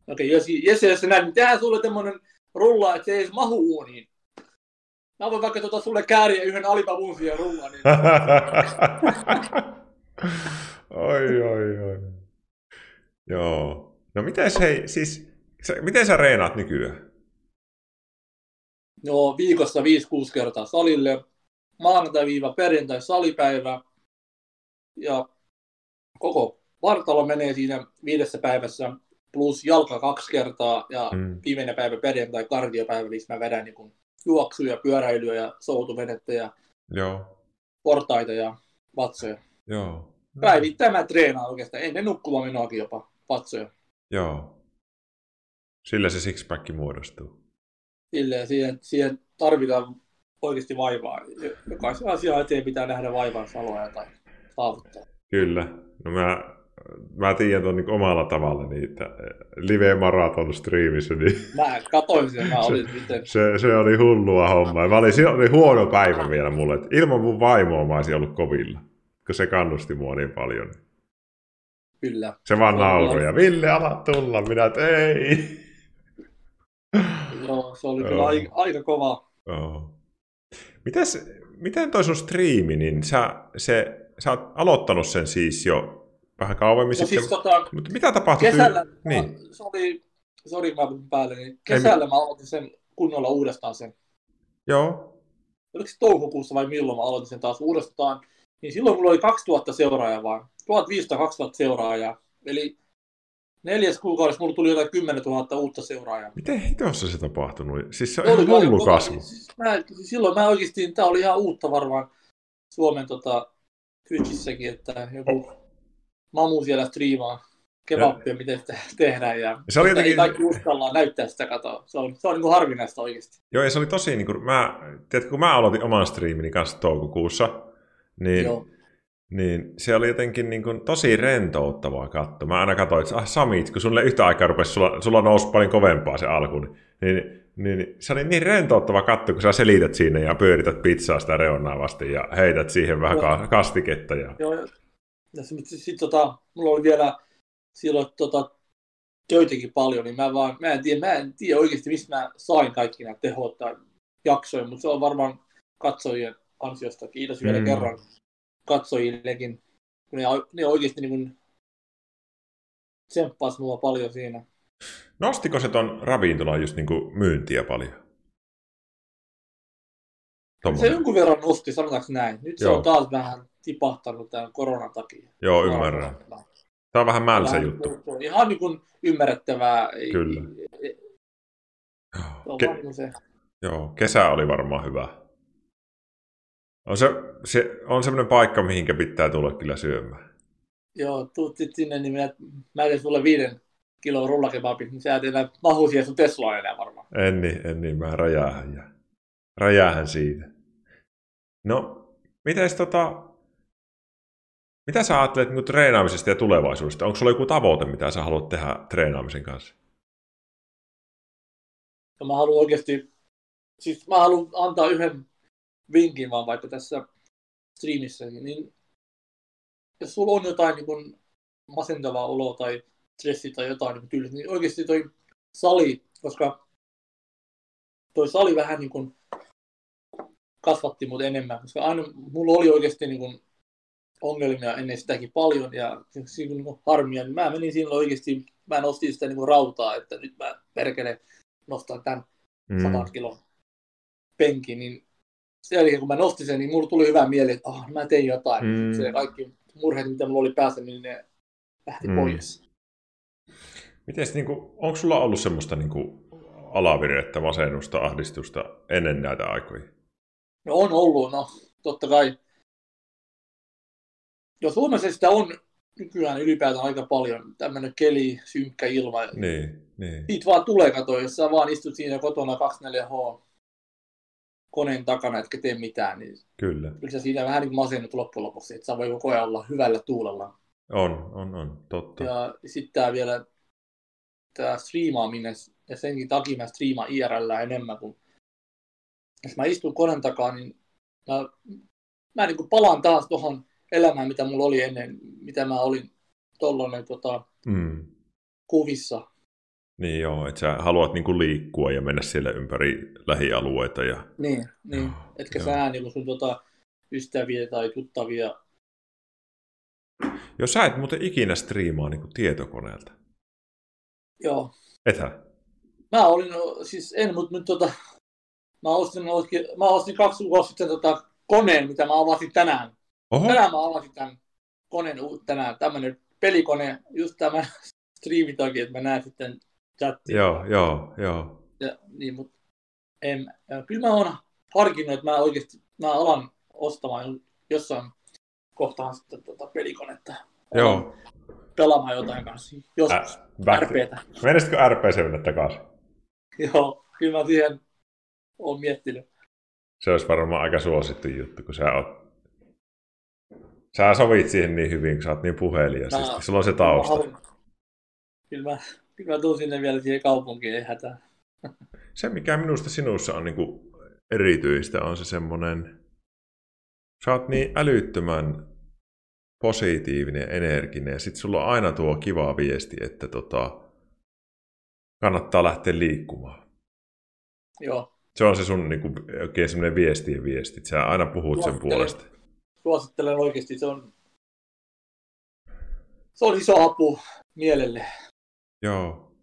Okei, jos, Jesse, jos näet, niin tehdään sulle tämmönen rulla, että se ei edes mahu uuniin. Mä voin vaikka tota sulle kääriä yhden alipavun siihen rullaan. Niin... oi, oi, oi. Joo. No miten hei, siis, sä, miten sä reenaat nykyään? Joo, viikossa 5-6 kertaa salille. Maanantai-viiva perjantai salipäivä. Ja koko vartalo menee siinä viidessä päivässä. Plus jalka kaksi kertaa ja Mm. viimeinen päivä perjantai kardiopäivä, missä mä vedän niin juoksuja, pyöräilyä ja soutuvenettä ja Joo, portaita ja vatsoja. joo. Päivittäin mä treenaan oikeastaan, ennen nukkumaan menoakin jopa vatsoja. Joo. Sillä se sixpack muodostuu. Silleen siihen, siihen tarvitaan oikeasti vaivaa. Jokaisen asian eteen pitää nähdä vaivaa saloa tai saavuttaa. Kyllä. No mä, mä tiedän tuon niin omalla tavalla niitä live-maraton striimissä, niin Mä katoin sen, mä olin miten... se, se oli hullua hommaa. Mä olin, se oli huono päivä vielä mulle. että ilman mun vaimoa mä olisin ollut kovilla, kun se kannusti mua niin paljon. Kyllä. Se vaan nauroi ja Ville, ala tulla. Minä, että ei. Joo, se oli kyllä aika, aika kova. Joo. Mites, miten toi sun striimi, niin sä, se, sä oot aloittanut sen siis jo vähän kauemmin no sitten. Siis, tota, Mutta mitä tapahtui? kesällä, Niin. se oli, sori mä päälle, niin kesällä mä aloitin sen kunnolla uudestaan sen. Joo. Oliko se toukokuussa vai milloin mä aloitin sen taas uudestaan. Niin silloin mulla oli 2000 seuraajaa vaan. 1500-2000 seuraajaa. Eli neljäs kuukaudessa mulla tuli jotain 10 000 uutta seuraajaa. Miten hitossa se tapahtunut? Siis se on ihan hullu kasvu. Siis mä, siis silloin mä oikeasti, tää oli ihan uutta varmaan Suomen tota, Twitchissäkin, että joku mamu siellä striimaa kebappia, miten sitä tehdään. Ja Se oli jotenkin- kaikki uskalla näyttää sitä katoa. Se on, se on niin kuin harvinaista oikeasti. Joo, ja se oli tosi, niin kuin, mä, tiedätkö, kun mä aloitin oman striimini kanssa toukokuussa, niin, Joo. niin se oli jotenkin niin kuin, tosi rentouttavaa katsoa. Mä aina katsoin, että ah, Samit, kun sulle yhtä aikaa rupesi, sulla, sulla nousi paljon kovempaa se alku, niin, niin, niin se oli niin rentouttava katto, kun sä selität siinä ja pyörität pizzaa sitä reunaa vasten ja heität siihen vähän Joo. ka- kastiketta. Ja... Joo, ja sitten sit, tota, mulla oli vielä silloin tota, töitäkin paljon, niin mä, vaan, mä, en tiedä, mä en tiedä oikeasti, mistä mä sain kaikki nämä tehot tai jaksoja, mutta se on varmaan katsojien ansiosta. Kiitos vielä Mm. kerran katsojillekin, kun ne, ne oikeasti niin tsemppas mua paljon siinä. Nostiko se ton ravintolan just niin kuin myyntiä paljon? Se Tommonen. jonkun verran nosti, sanotaanko näin. Nyt se Joo. on taas vähän tipahtanut tämän koronan takia. Joo, ymmärrän. Tämä on vähän mälsä Vähän juttu. niin kuin- Ihan niin kuin ymmärrettävää. Kyllä. Se Ke- vaan niin kuin se. Joo, kesä oli varmaan hyvä. On se, se on semmoinen paikka, mihinkä pitää tulla kyllä syömään. Joo, tuut sinne, niin mä teen sulle viiden kilon rullakebabit, niin sä et enää mahu siihen sun Teslaan enää varmaan. En niin, en niin, mä räjähän, ja, räjähän siitä. No, mites tota, mitä sä ajattelet niin treenaamisesta ja tulevaisuudesta? Onko sulla joku tavoite, mitä sä haluat tehdä treenaamisen kanssa? Ja mä haluan oikeasti, siis mä haluan antaa yhden vinkin vaan vaikka tässä streamissäkin, niin jos sulla on jotain niin kuin masentavaa oloa tai stressi tai jotain niin tyyliä, niin oikeasti toi sali, koska toi sali vähän niin kuin kasvatti mut enemmän, koska aina mulla oli oikeasti niin kuin ongelmia ennen sitäkin paljon ja siinä niin kuin harmia, niin mä menin siinä oikeasti, mä nostin sitä niin kuin rautaa, että nyt mä perkele nostan tämän 100 Mm. kilon penkin, niin sen jälkeen kun mä nostin sen, niin mulla tuli hyvä mieli, että oh, mä tein jotain. Mm. Se kaikki murheet, mitä mulla oli päässä, niin ne lähti mm. pois. Mites, niin kuin, onko sulla ollut semmoista niin kuin, alavirettä, masennusta, ahdistusta ennen näitä aikoja? No on ollut, no totta kai. Jo Suomessa sitä on nykyään ylipäätään aika paljon. Tämmöinen keli, synkkä ilma. Niin, niin. Siitä vaan tulee kato, jos sä vaan istut siinä kotona 24H koneen takana, etkä tee mitään, niin Kyllä. kyllä sä siinä vähän niin masennut loppujen lopuksi, että sä voi koko ajan olla hyvällä tuulella. On, on, on, totta. Ja sitten tää vielä tämä striimaaminen, ja senkin takia mä striimaan IRL enemmän, kun jos mä istun koneen takaa, niin mä, mä niin kuin palaan taas tuohon elämään, mitä mulla oli ennen, mitä mä olin tollanen tota, Mm. kuvissa. Niin joo, että sä haluat niinku liikkua ja mennä siellä ympäri lähialueita. Ja... Niin, niin. Joo, etkä joo. sä niin sun tota, ystäviä tai tuttavia. Jos sä et muuten ikinä striimaa niinku tietokoneelta. Joo. Ethän? Mä olin, no, siis en, mutta nyt tota, mä ostin, oikein- mä ostin kaksi kuukautta sitten tota, koneen, mitä mä avasin tänään. Oho, Tänään mä avasin tämän koneen tänään, tämmönen pelikone, just tämän striimin takia, että mä näen sitten chattia. joo, joo, joo. Ja, niin, mut en, ja kyllä mä oon harkinnut, että mä oikeasti mä alan ostamaan jossain kohtaan sitten tota pelikonetta. Joo. Pelaamaan jotain kanssa. Joskus. Ä, back. RPtä. Menisikö RPC mennä takaisin? Joo, kyllä mä siihen oon miettinyt. Se olisi varmaan aika suosittu juttu, kun sä oot... Sä sovit siihen niin hyvin, kun sä oot niin puhelias. Mä- Sulla on se Mä tausta. haluan- Kyllä mä, kyllä mä tuun sinne vielä siihen kaupunkiin, ei hätää. Se, mikä minusta sinussa on niinku erityistä, on se semmoinen... Sä oot niin älyttömän positiivinen, energinen ja sitten sulla on aina tuo kiva viesti, että tota, kannattaa lähteä liikkumaan. Joo. Se on se sun niin kuin, oikein semmoinen viestien viesti. Sä aina puhut sen puolesta. Suosittelen oikeasti. Se on, se on iso apu mielelle. Joo.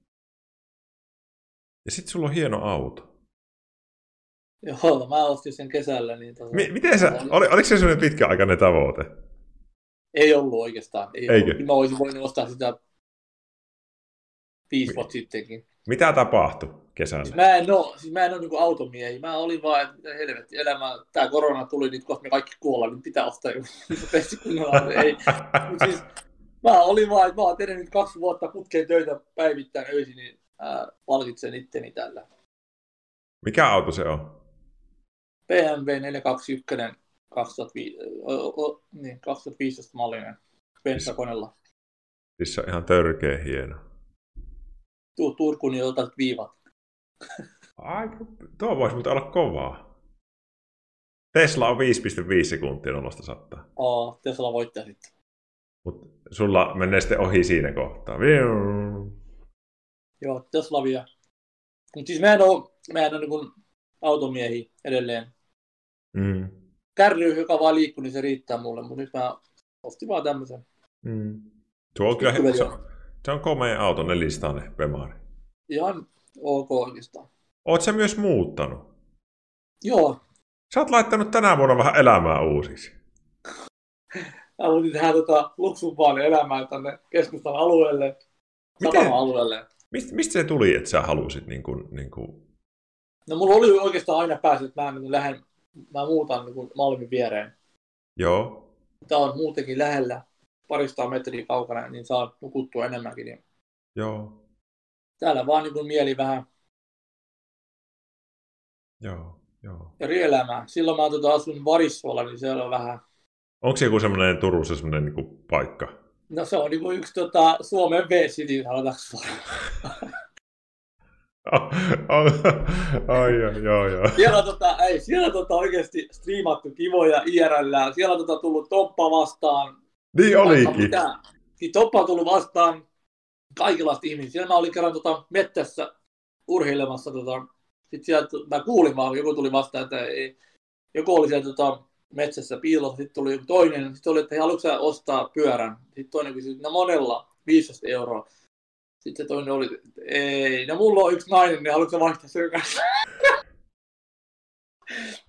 Ja sitten sulla on hieno auto. Joo, mä ostin sen kesällä. Niin tota, M- miten sä, oli, oliko se sellainen pitkäaikainen tavoite? Ei ollut oikeastaan. Ei Eikö? Ollut. Mä olisin voinut ostaa sitä viisi vuotta sittenkin. Mitä tapahtui kesällä? Mä en ole, siis mä en ole niin automiehi. Mä olin vaan, että mitä helvetti, elämä, tää korona tuli, niin kohta me kaikki kuollaan, niin pitää ostaa joku pesti kunnolla. Ei. Mut siis, mä olin vaan, että mä oon tehnyt nyt kaksi vuotta putkeen töitä päivittäin öisin, niin mä palkitsen itteni tällä. Mikä auto se on? BMW 421 2005, o, o, niin, 2015 mallinen bensakoneella. Siis se on ihan törkeä hieno. Tuu Turkuun, niin otat viivat. Aika, tuo voisi mutta olla kovaa. Tesla on 5,5 sekuntia nollasta sattaa. Oh, Tesla voittaa sitten. Mutta sulla menee sitten ohi siinä kohtaa. Viu. Joo, Tesla vie. Mutta siis mä en ole, mä en ole niin automiehi edelleen. Mm. Kärry, joka vaan liikkuu, niin se riittää mulle. Mutta nyt mä ostin vaan tämmöisen. Mm. Tuo on kyllä, se, on- se on komea auto, nelistainen Bemari. Ihan ok oikeastaan. Oot sä myös muuttanut? Joo, Sä oot laittanut tänä vuonna vähän elämää uusiksi. mä muutin tähän tota, luksusvaali elämään tänne keskustan alueelle, Miten? satama-alueelle. Mist, mistä se tuli, että sä halusit niin kuin, niin kuin... No mulla oli oikeastaan aina päässyt, että mä, niin lähden, mä muutan niin Malmin viereen. Joo, Tää on muutenkin lähellä, parista metriä kaukana, niin saa nukuttua enemmänkin. Niin joo, täällä vaan niin kuin mieli vähän joo, joo. ja rielämään. Silloin mä tota, asun Varissuolla, niin siellä on vähän, Onko se joku semmoinen Turussa semmoinen niin kuin paikka? no se on niin kuin yksi tota, Suomen V-City, sanotaanko. ai, ai, joo, joo. Siellä, tota, ei, siellä tota oikeasti striimattu kivoja IRL. Siellä tota, tullut Toppa vastaan. Niin olikin. Mitä. Niin Toppa on tullut vastaan kaikenlaista ihmisiä. Siellä mä olin kerran tota, mettässä urheilemassa. Tota, sitten sieltä, mä kuulin vaan, joku tuli vastaan, että ei, joku oli siellä tota, metsässä piilossa. Sitten tuli joku toinen. Sitten oli, että hei, haluatko ostaa pyörän? Sitten toinen kysyi, että no monella, 15 euroa. Sitten se toinen oli, että ei, no mulla on yksi nainen, niin haluatko vaihtaa sen kanssa?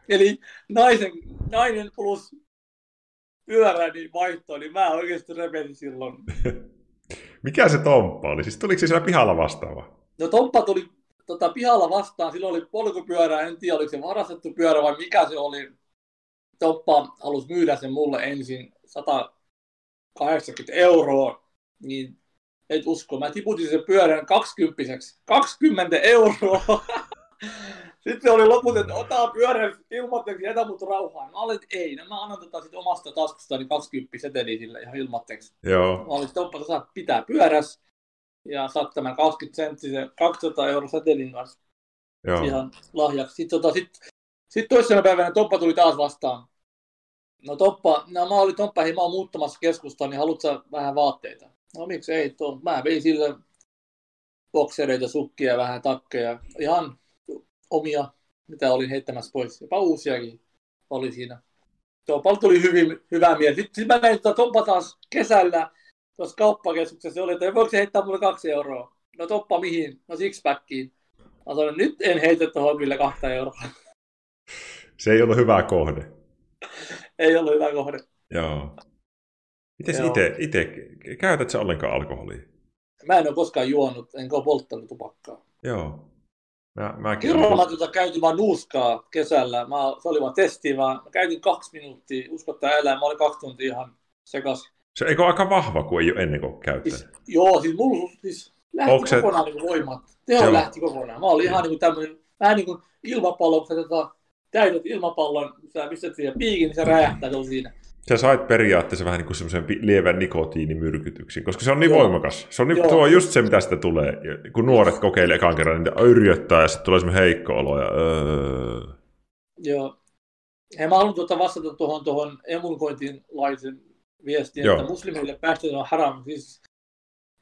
Eli naisen, nainen plus pyörä niin vaihto, niin mä oikeasti repesin silloin. Mikä se Tomppa oli? Siis tuliko se siellä pihalla vastaava? No Tomppa tuli tota, pihalla vastaan, silloin oli polkupyörä, en tiedä oliko se varastettu pyörä vai mikä se oli. Toppa halusi myydä sen mulle ensin 180 euroa, niin et usko, mä tiputin sen pyörän 20 20 euroa. Sitten se oli loput, että ota pyörän ilmoitteeksi, jätä mut rauhaan. Mä olin, että ei, no mä annan tota sit omasta taskustani 20 seteliä sille ihan ilmoitteeksi. Joo, Mä olin, että sä saat pitää pyöräs ja saat tämän 20 senttisen 200 euro setelin kanssa joo. ihan lahjaksi. Sitten tota, sit, sit toisena päivänä Toppa tuli taas vastaan. No Toppa, no mä olin Toppa, hei mä oon muuttamassa keskustaan, niin haluatko vähän vaatteita? No miksi ei, tuo. mä vein sille boksereita, sukkia, vähän takkeja, ihan omia, mitä olin heittämässä pois. Jopa uusiakin oli siinä. Toppa tuli hyvin, hyvää mieltä. Sitten sit mä näin tota Toppa taas kesällä tuossa kauppakeskuksessa, se oli, että voiko se heittää mulle kaksi euroa? No Toppa mihin? No sixpackiin. Mä sanoin, nyt en heitä tuohon kyllä kahta euroa. Se ei ollut hyvä kohde. Ei ollut hyvä kohde. Joo. Ite, ite, käytät sä ollenkaan alkoholia? Mä en ole koskaan juonut, enkä ole polttanut tupakkaa. Joo. Mä, mäkin Kerralla mä tota käytin vaan nuuskaa kesällä. Mä, se oli vaan testi, vaan mä käytin kaksi minuuttia. Usko tai älä, mä olin kaksi tuntia ihan sekas. Se eikö ole aika vahva, kun ei ole ennen kuin Siis, käyttänyt? joo, siis mulla siis lähti Onko se- kokonaan niin voimat. Teho Joo. lähti kokonaan. Mä olin ihan niin kuin tämmöinen, vähän niin kuin ilmapallo, kun sä tota, täytät ilmapallon, sä pistät siihen piikin, niin se räjähtää se on siinä. Sä sait periaatteessa vähän niin kuin semmoisen lievän nikotiinimyrkytyksen, koska se on niin Joo. voimakas. Se on, niin, Joo. tuo just se, mitä sitä tulee. Kun nuoret kokeilee ekan kerran, niin yrjöttää ja sitten tulee semmoinen heikko olo. Ja, öö. Joo. Hei, mä haluan tuota vastata tuohon, tuohon emulkointiin laisen viestin, Joo. että muslimille päästöt on haram. Siis,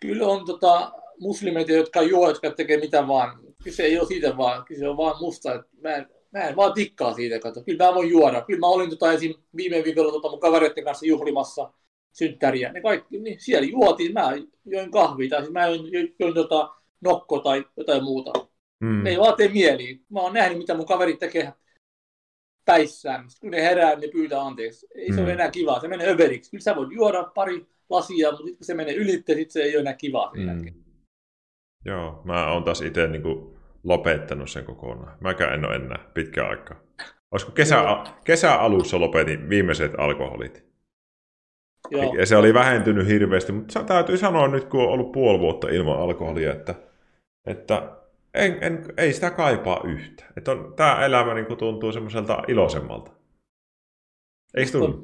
kyllä on tota, muslimeita, jotka juo, jotka tekee mitä vaan. Kyse ei ole siitä vaan, kyse on vaan musta. Että mä, en, mä en vaan tikkaa siitä, kato. Kyllä mä voin juoda. Kyllä mä olin tota, esim. viime viikolla tota, mun kavereiden kanssa juhlimassa synttäriä. Ne kaikki, niin siellä juotiin. Mä join kahvia tai siis mä join, join, join tota, nokko tai jotain muuta. Mm. Ei vaan tee mieli. Mä oon nähnyt, mitä mun kaverit tekee päissään. Kun ne herää, ne pyytää anteeksi. Ei mm. se ole enää kivaa. Se menee överiksi. Kyllä sä voit juoda pari lasia, mutta sitten kun se menee ylitte, sit se ei ole enää kivaa mm. Joo, mä oon taas itse niin lopettanut sen kokonaan. Mäkään en ole enää pitkään aikaa. Olisiko kesä, kesä alussa lopetin viimeiset alkoholit. Joo. Ja se oli vähentynyt hirveästi, mutta täytyy sanoa nyt, kun on ollut puoli vuotta ilman alkoholia, että, että en, en, ei sitä kaipaa yhtä. Että on, tämä elämä niin kuin tuntuu semmoiselta iloisemmalta. Eikö tunnu?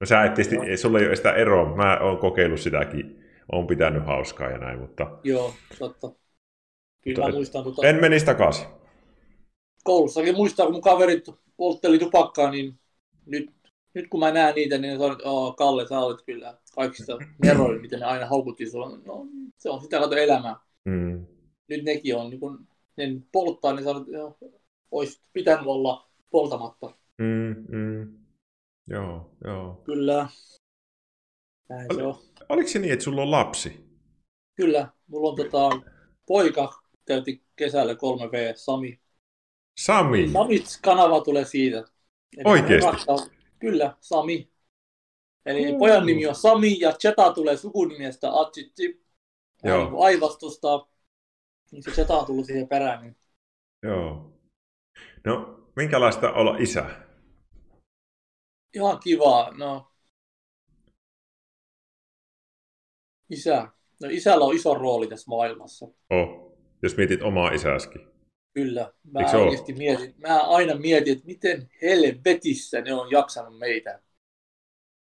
No sä et tietysti, no. sulla ei ole sitä eroa. Mä oon kokeillut sitäkin. Oon pitänyt hauskaa ja näin, mutta... Joo, totta. Kyllä mutta muistan. Tuota... En menisi takaisin. Koulussakin muistan, kun mun kaverit poltteli tupakkaa, niin nyt, nyt kun mä näen niitä, niin sanon, että Kalle, sä olet kyllä kaikista neroilla, miten ne aina haukutti sulla. No, se on sitä kato elämää. Mm nyt nekin on, niin kun ne polttaa, niin sanot, että olisi pitänyt olla poltamatta. Mm, mm. Joo, joo. Kyllä. Näin Ol, se on. Oliko se niin, että sulla on lapsi? Kyllä. Mulla on tota, poika, käytti kesällä 3V, Sami. Sami? Sami-kanava tulee siitä. Eli Oikeesti? Kyllä, Sami. Eli mm. pojan nimi on Sami ja Cheta tulee sukunimestä Achichi. Joo. Aivastusta niin se seta on tullut siihen perään. Niin... Joo. No, minkälaista olla isä? Ihan kivaa. No, isä. No isällä on iso rooli tässä maailmassa. Oh, jos mietit omaa isäskin. Kyllä. Mä Eikö oikeasti ole? mietin, mä aina mietin, että miten helvetissä ne on jaksanut meitä.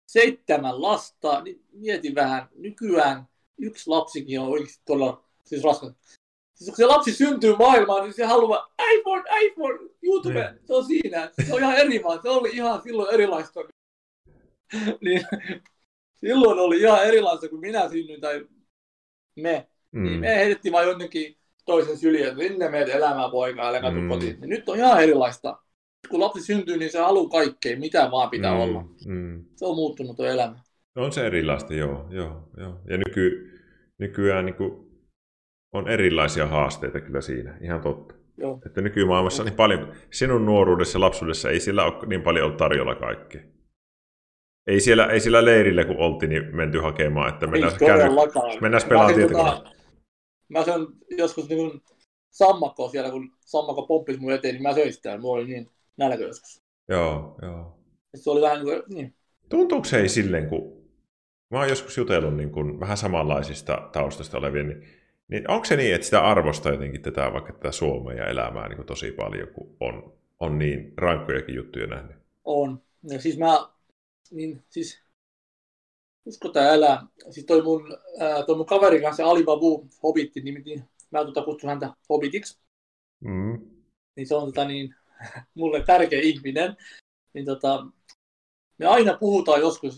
Seitsemän lasta, niin mietin vähän, nykyään yksi lapsikin on oikeasti tuolla, siis raskas, Siis kun se lapsi syntyy maailmaan, niin se haluaa iPhone, iPhone, YouTube, mm. se on siinä. Se on ihan eri maa. Se oli ihan silloin erilaista. niin, silloin oli ihan erilaista, kun minä synnyin tai me. Mm. Niin me heitettiin vain jonnekin toisen syliin, että sinne meet elämään poikaa, älä mm. kotiin. Nyt on ihan erilaista. Kun lapsi syntyy, niin se haluaa kaikkea, mitä vaan pitää mm. olla. Mm. Se on muuttunut tuo elämä. On se erilaista, joo. joo, joo. Ja nyky, nykyään niin kuin on erilaisia haasteita kyllä siinä, ihan totta. Joo. Että nykymaailmassa niin paljon, sinun nuoruudessa ja lapsuudessa ei sillä ole niin paljon ollut tarjolla kaikkea. Ei siellä, ei siellä leirillä, kun oltiin, niin menty hakemaan, että mennään, käy, mennään pelaamaan tietokoneen. Mä söin joskus niin kuin sammakkoa siellä, kun sammakko pomppisi mun eteen, niin mä söin sitä. Mulla oli niin nälkä joskus. Joo, joo. Se oli vähän niin kuin, niin. Tuntuuko se ei silleen, kun mä oon joskus jutellut niin kuin vähän samanlaisista taustasta olevien, niin niin onko se niin, että sitä arvostaa jotenkin tätä vaikka tätä Suomea ja elämää niin kuin tosi paljon, kun on, on niin rankkojakin juttuja nähnyt? On. Ja siis mä, niin siis usko tai älä, siis toi mun, ää, toi mun kaverin kanssa Alibabu Hobbitti, niin mä tota kutsun häntä Hobbitiksi. Mm. Niin se on tota niin, mulle tärkeä ihminen. Niin tota, me aina puhutaan joskus,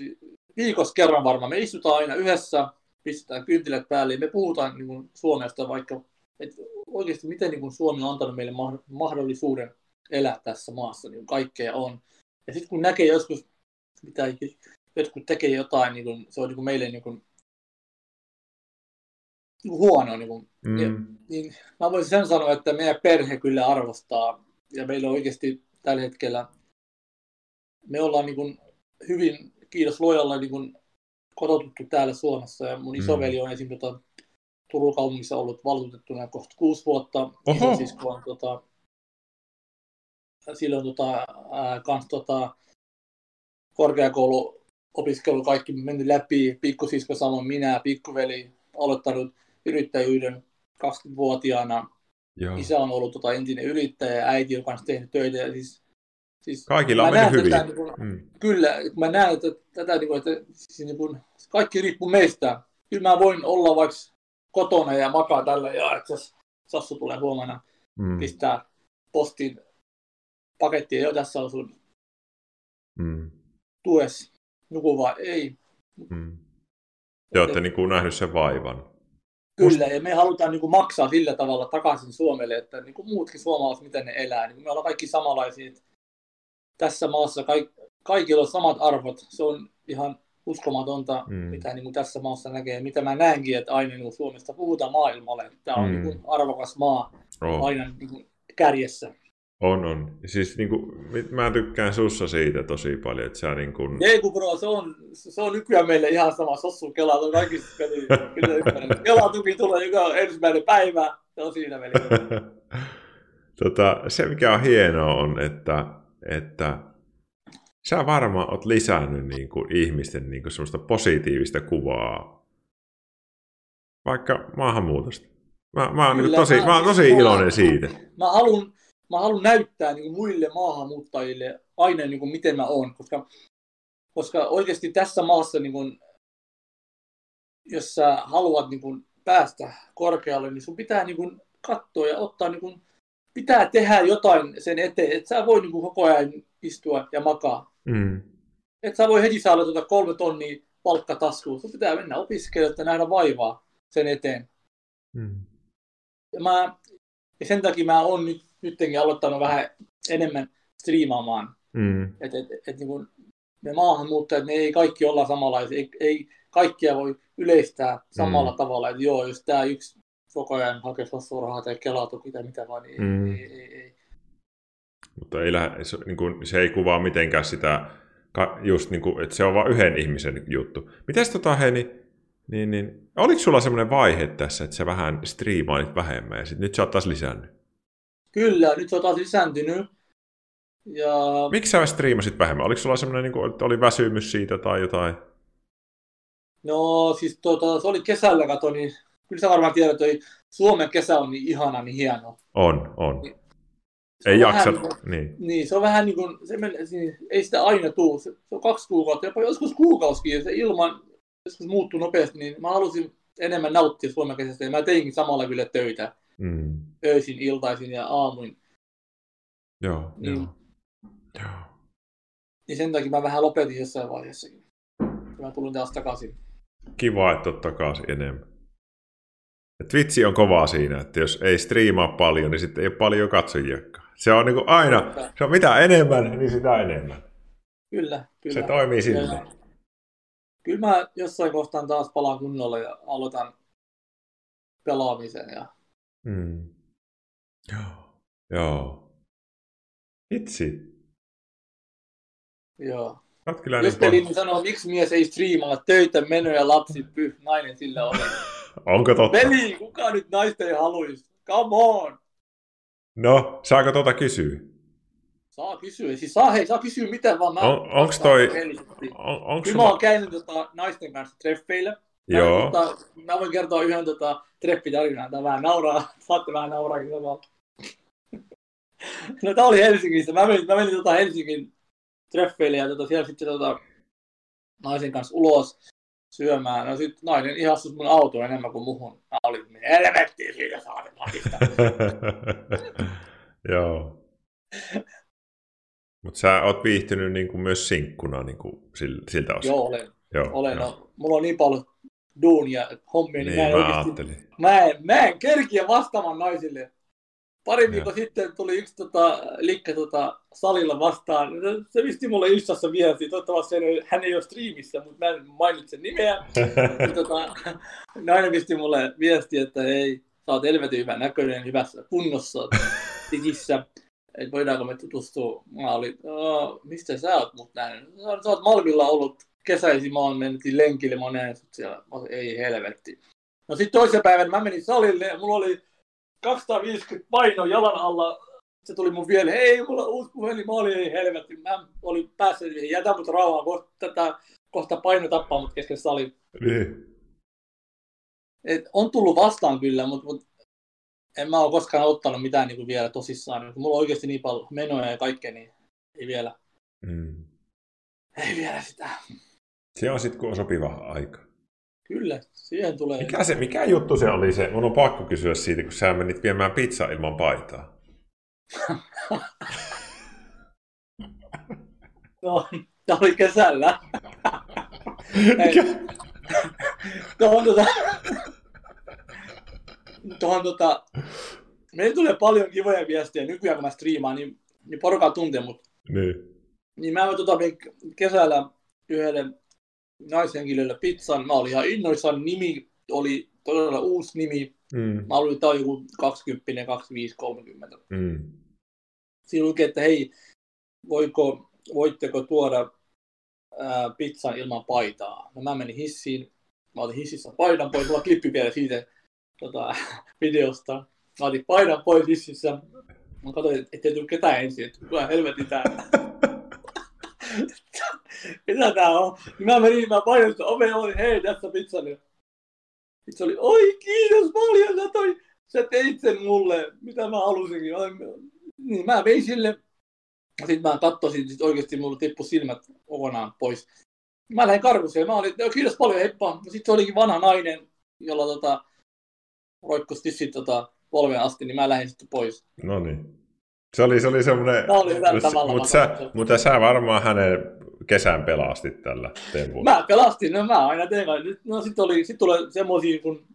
viikossa kerran varmaan, me istutaan aina yhdessä, pistetään kyntilät päälle. Me puhutaan niin kuin Suomesta vaikka, että oikeasti miten niin kuin Suomi on antanut meille mahdollisuuden elää tässä maassa, niin kaikkea on. Ja sitten kun näkee joskus, mitä jotkut tekee jotain, niin kuin, se on niin kuin meille niin kuin, niin kuin huono. Niin, kuin, mm. ja, niin mä voisin sen sanoa, että meidän perhe kyllä arvostaa, ja meillä on oikeasti tällä hetkellä, me ollaan niin kuin hyvin, kiitos luojalle, niin kuin kotoutettu täällä Suomessa ja mun isoveli on esim. Tota, Turun kaupungissa ollut valtuutettuna kohta kuusi vuotta. Isosisko on tota, silloin tota, ää, kans, tota, korkeakouluopiskelu kaikki mennyt läpi, pikkusisko samoin minä, pikkuveli aloittanut yrittäjyyden 20-vuotiaana. Joo. Isä on ollut tota, entinen yrittäjä, äiti on kanssa tehnyt töitä. Ja siis Siis Kaikilla on mennyt hyvin. Tätä, niin kuin, mm. Kyllä, mä näen että tätä, niin kuin, että siis, niin kuin, kaikki riippuu meistä. Kyllä mä voin olla vaikka kotona ja makaa tällä ja että Sassu tulee huomenna mm. pistää postin pakettia jo tässä on sun mm. tues nuku vai ei. Mm. Te olette niin kuin nähnyt sen vaivan. Kyllä, ja me halutaan niin kuin maksaa sillä tavalla takaisin Suomelle, että niin kuin muutkin suomalaiset, miten ne elää. Niin me ollaan kaikki samanlaisia. Tässä maassa kaik, kaikilla on samat arvot. Se on ihan uskomatonta, mm. mitä niin kuin tässä maassa näkee. Mitä mä näenkin, että aina niin kuin Suomesta puhutaan maailmalle. Tämä on mm. niin kuin arvokas maa oh. aina niin kuin kärjessä. On, on. Siis niin kuin, mä tykkään sussa siitä tosi paljon, että sä niin kuin... Ei kun bro, se on, se on nykyään meille ihan sama. Sossu Kela on kaikista peli. Kela tuki tulee joka ensimmäinen päivä. Se on siinä veli. tota, se mikä on hienoa on, että, että sä varmaan oot lisännyt niin kuin, ihmisten niin kuin, semmoista positiivista kuvaa vaikka maahanmuutosta. Mä, mä oon niin tosi, mä, mä oon tosi iloinen siitä. Mä haluan, mä haluan näyttää niin kuin muille maahanmuuttajille aina, niin kuin miten mä oon, koska, koska oikeasti tässä maassa, niin kuin, jos sä haluat niin kuin, päästä korkealle, niin sun pitää niin kuin, katsoa ja ottaa, niin kuin, pitää tehdä jotain sen eteen, että sä voi niin kuin, koko ajan istua ja makaa. Mm. Että sä voi heti saada tuota kolme tonnia palkkataskuun. Sun pitää mennä opiskelemaan ja nähdä vaivaa sen eteen. Mm. Ja, mä, ja sen takia mä oon nyt nytkin aloittanut vähän enemmän striimaamaan. Mm. Että et, et, niin kun me maahanmuuttajat, ne ei kaikki olla samanlaisia, ei, ei kaikkia voi yleistää samalla mm. tavalla, että joo, jos tämä yksi koko ajan hakee rahaa tai kelatuki tai mitä vaan, niin mm. ei, ei, ei. Mutta ei lähde, se, niin kuin, se ei kuvaa mitenkään sitä, just niin kuin, että se on vain yhden ihmisen juttu. Mites tota, hei, niin, niin, niin oliko sulla semmoinen vaihe tässä, että sä vähän striimailit vähemmän ja sit nyt sä oot taas lisännyt? Kyllä, nyt se on taas lisääntynyt. Ja... Miksi sä striimasit vähemmän? Oliko sulla semmoinen, niin kuin, että oli väsymys siitä tai jotain? No siis tuota, se oli kesällä, kato, niin kyllä sä varmaan tiedät, että Suomen kesä on niin ihana, niin hieno. On, on. Niin, ei jaksa, niin, niin. niin. se on vähän niin kuin, se men, niin, ei sitä aina tule, se, se on kaksi kuukautta, jopa joskus kuukausikin, ja se ilman joskus muuttuu nopeasti, niin mä halusin enemmän nauttia Suomen kesästä, ja mä teinkin samalla kyllä töitä mm. öisin, iltaisin ja aamuin. Joo, niin, joo. joo. Niin sen takia mä vähän lopetin jossain vaiheessakin. Mä tulin taas takaisin. Kiva, että oot takaisin enemmän. Twitchi on kovaa siinä, että jos ei striimaa paljon, niin sitten ei ole paljon katsojiakaan. Se on niin aina, se on mitä enemmän, niin sitä enemmän. Kyllä, kyllä. Se toimii sille. Kyllä mä jossain kohtaan taas palaan kunnolla ja aloitan pelaamisen ja Mm. Joo. Joo. Itse. Joo. kyllä Jos niin peli sanoo, miksi mies ei striimaa töitä, menoja, lapsi, pyh, nainen sillä on. Onko totta? Peli, kuka nyt naista ei haluaisi? Come on! No, saako tuota kysyä? Saa kysyä. Siis saa, hei, saa kysyä mitä vaan. Mä on, onks toi... On, onks Kyllä mä oon käynyt tota, naisten kanssa treffeillä. Joo. Tota, mä voin kertoa yhden tota, treffitarinan, tämä vähän nauraa, saatte vähän nauraakin samalla. no tää oli Helsingissä, mä menin, mä menin tota Helsingin treffeille ja tota, siellä sitten tota, naisen kanssa ulos syömään. No sit nainen ihastui mun autoa enemmän kuin muhun. Mä olin, helvettiin siitä saatin latista. Joo. Mutta sä oot viihtynyt niinku myös sinkkuna niinku siltä osin. Joo, olen. Joo, olen. Joo. No, mulla on niin paljon duunia, hommia, niin, niin mä, mä, oikeasti, mä, en, mä en kerkiä vastaamaan naisille. Pari viikkoa sitten tuli yksi tota, likka tota, salilla vastaan. Se visti mulle Instassa viesti. Toivottavasti hän ei, hän ei ole striimissä, mutta mä en mainitse nimeä. tota, nainen visti mulle viesti, että ei, sä oot helvetin hyvän näköinen, hyvässä kunnossa, tikissä. Että voidaanko me tutustua. Mä olin, mistä sä oot mut nähnyt? Sä oot Malmilla ollut kesäisin mä oon mennyt lenkille, nähnyt siellä. Ei helvetti. No sitten toisen päivän mä menin salille ja mulla oli 250 paino jalan alla. Se tuli mun vielä, hei, mulla on uusi puhelin, mä olin, ei helvetti. Mä olin päässyt, jätä mut rauhaan, kohta, tätä, kohta paino tappaa mut kesken salin. Niin. Et on tullut vastaan kyllä, mutta mut en mä ole koskaan ottanut mitään niin kuin vielä tosissaan. Mulla on oikeasti niin paljon menoja ja kaikkea, niin ei vielä. Mm. Ei vielä sitä. Se on sitten, kun on sopiva aika. Kyllä, siihen tulee. Mikä, se, mikä juttu se oli se? Mun on pakko kysyä siitä, kun sä menit viemään pizzaa ilman paitaa. no, tämä oli kesällä. Hei, tuohon tota, tuohon tota, meillä tulee paljon kivoja viestejä nykyään, kun mä striimaan, niin, niin porukka tuntee mut. Niin. Niin mä tota, kesällä yhdelle naishenkilölle pizzan. Mä olin ihan innoissaan. Nimi oli todella uusi nimi. Mm. Mä olin, tää on joku 20, 25, 30. Mm. Siinä lukee, että hei, voiko, voitteko tuoda ää, pizzan ilman paitaa? No mä menin hissiin. Mä otin hississä paidan pois. Mulla klippi vielä siitä tota, videosta. Mä otin paidan pois hississä. Mä katsoin, ettei tullut ketään ensin, että helvetin tää. Mitä tää on? Niin mä menin, mä painoin sitä ovea, olin, hei, tässä pizza. Niin se oli, oi kiitos paljon, sä, toi, sä teit sen mulle, mitä mä halusinkin. Niin mä vein sille. Sitten mä katsoin, sit oikeasti mulla tippui silmät kokonaan pois. Mä lähdin karkuseen, mä olin, kiitos paljon, heippa. Sitten se olikin vanha nainen, jolla tota, roikkui tissit tota, polven asti, niin mä lähdin sitten pois. No niin. Se oli, se oli semmoinen... Mutta sä, mutta sä varmaan hänen kesän pelastit tällä tempulla. Mä pelastin, no mä aina teen no sit, oli, sit tulee semmoisia, kun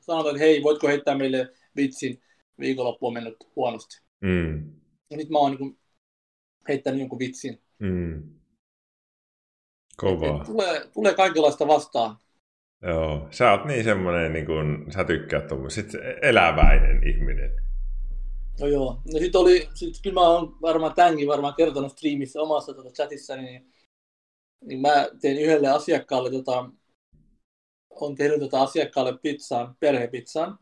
sanotaan, että hei, voitko heittää meille vitsin, viikonloppu on mennyt huonosti. Mm. Ja nyt mä oon niin heittänyt jonkun vitsin. Mm. Kovaa. Et tulee, tulee kaikenlaista vastaan. Joo, sä oot niin semmoinen, niin kun, sä tykkäät tuommoisesta eläväinen ihminen. No joo, no sit oli, sit kyllä mä oon varmaan tämänkin varmaan kertonut striimissä omassa tota chatissa, niin, niin mä tein yhdelle asiakkaalle, tota, on tehnyt tota asiakkaalle pizzaan, perhepizzaan.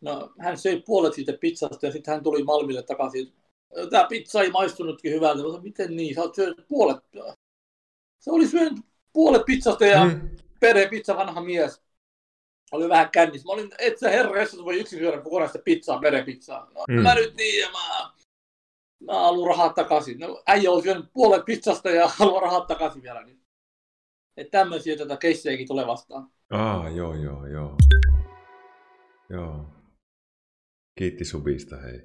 No hän söi puolet siitä pizzasta ja sitten hän tuli Malmille takaisin. Tämä pizza ei maistunutkin hyvältä. Mä sanoin, miten niin, sä oot syönyt puolet. Se oli syönyt puolet pizzasta ja mm. perhepizza vanha mies oli vähän kännissä. Mä olin, et sä herra, jos voi yksin syödä kokonaista pizzaa, merepizzaa. No, mm. mä nyt niin, ja mä, mä haluan rahaa takaisin. No, äijä on syönyt puolet pizzasta ja haluan rahaa takaisin vielä. Niin. Että tämmöisiä tätä keissejäkin tulee vastaan. Ah, joo, joo, joo. Joo. Kiitti subista, hei.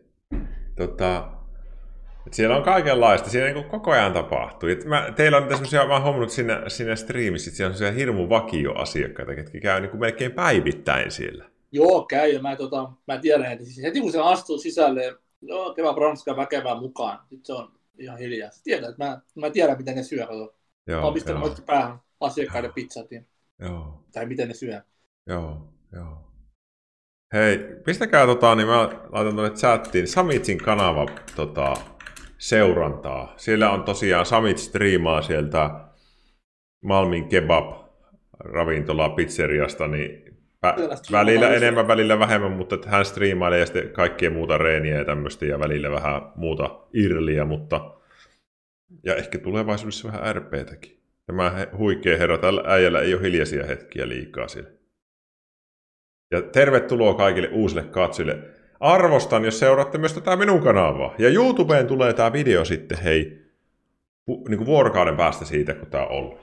Tota, et siellä on kaikenlaista, siellä niin koko ajan tapahtuu. Et mä, teillä on niitä semmoisia, mä oon huomannut siinä, siinä striimissä, että siellä on semmoisia hirmu vakioasiakkaita, jotka käy niin kuin melkein päivittäin siellä. Joo, käy, ja mä, tota, mä tiedän, että siis heti kun se astuu sisälle, no kevää Branska väkevää mukaan, sitten se on ihan hiljaa. Sä tiedät, että mä, mä tiedän, miten ne syö. Kato. Joo, mä oon pistänyt joo. päähän asiakkaiden pizzat. Joo. Tai miten ne syö. Joo, joo. Hei, pistäkää tota, niin mä laitan tuonne chattiin Samitsin kanava tota, seurantaa. Siellä on tosiaan Samit striimaa sieltä Malmin kebab ravintola pizzeriasta, niin vä- välillä enemmän, välillä vähemmän, mutta hän striimailee ja sitten kaikkea muuta reeniä ja tämmöistä ja välillä vähän muuta irliä, mutta ja ehkä tulevaisuudessa vähän RPtäkin. Tämä huikea herra, tällä äijällä ei ole hiljaisia hetkiä liikaa siellä. Ja tervetuloa kaikille uusille katsojille arvostan, jos seuraatte myös tätä minun kanavaa. Ja YouTubeen tulee tämä video sitten, hei, niin kuin vuorokauden päästä siitä, kun tämä on ollut.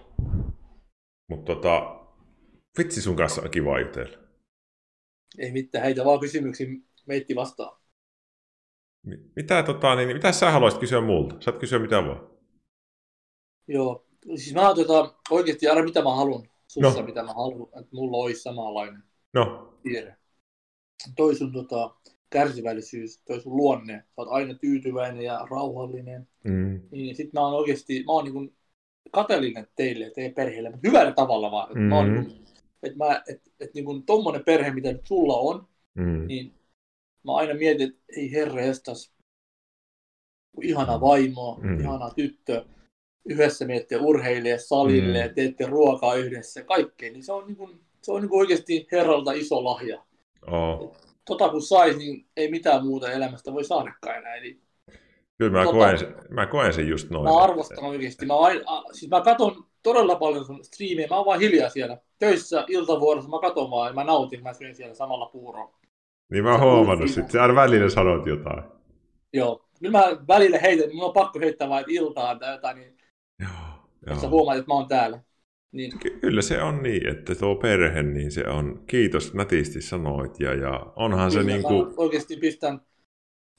Mutta tota, vitsi sun kanssa on kiva jutella. Ei mitään, heitä vaan kysymyksiä meitti vastaan. Mitä, tota, niin, mitä sä haluaisit kysyä multa? Saat kysyä mitä vaan. Joo, siis mä tota, oikeasti aina mitä mä haluan sussa, no. mitä mä haluan, että mulla olisi samanlainen no. tiede. Toi sun tota, kärsivällisyys, toi sun luonne, sä oot aina tyytyväinen ja rauhallinen. Mm. Niin sit mä oon oikeesti, mä oon niin kateellinen teille ja teidän perheelle, mutta hyvällä tavalla vaan. Mm. mä oon niin että mä, et, et niin kuin tommonen perhe, mitä nyt sulla on, mm. niin mä aina mietin, että ei herra estas, ihana vaimo, mm. ihana tyttö, yhdessä miettiä urheilija salille mm. ja teette ruokaa yhdessä, kaikkea, niin se on, niin kuin, se on niin kuin oikeasti herralta iso lahja. Oh tota kun saisi, niin ei mitään muuta elämästä voi saadakaan enää. Eli, Kyllä mä, tota, koen, sen, mä koen sen just noin. Mä arvostan oikeasti. Mä, aina, siis mä katon todella paljon sun striimiä. Mä oon vaan hiljaa siellä. Töissä iltavuorossa mä katon vaan ja mä nautin. Mä syön siellä samalla puuroa. Niin mä oon huomannut sit. Sä aina välillä sanot jotain. Joo. Kyllä mä välillä heitän. Mun on pakko heittää vaan iltaan tai jotain. Niin... Joo. Joo. Sä huomaat, että mä oon täällä. Niin. Kyllä se on niin, että tuo perhe, niin se on, kiitos nätisti sanoit, ja, ja onhan Kyllä, se niin kuin... Oikeasti pistän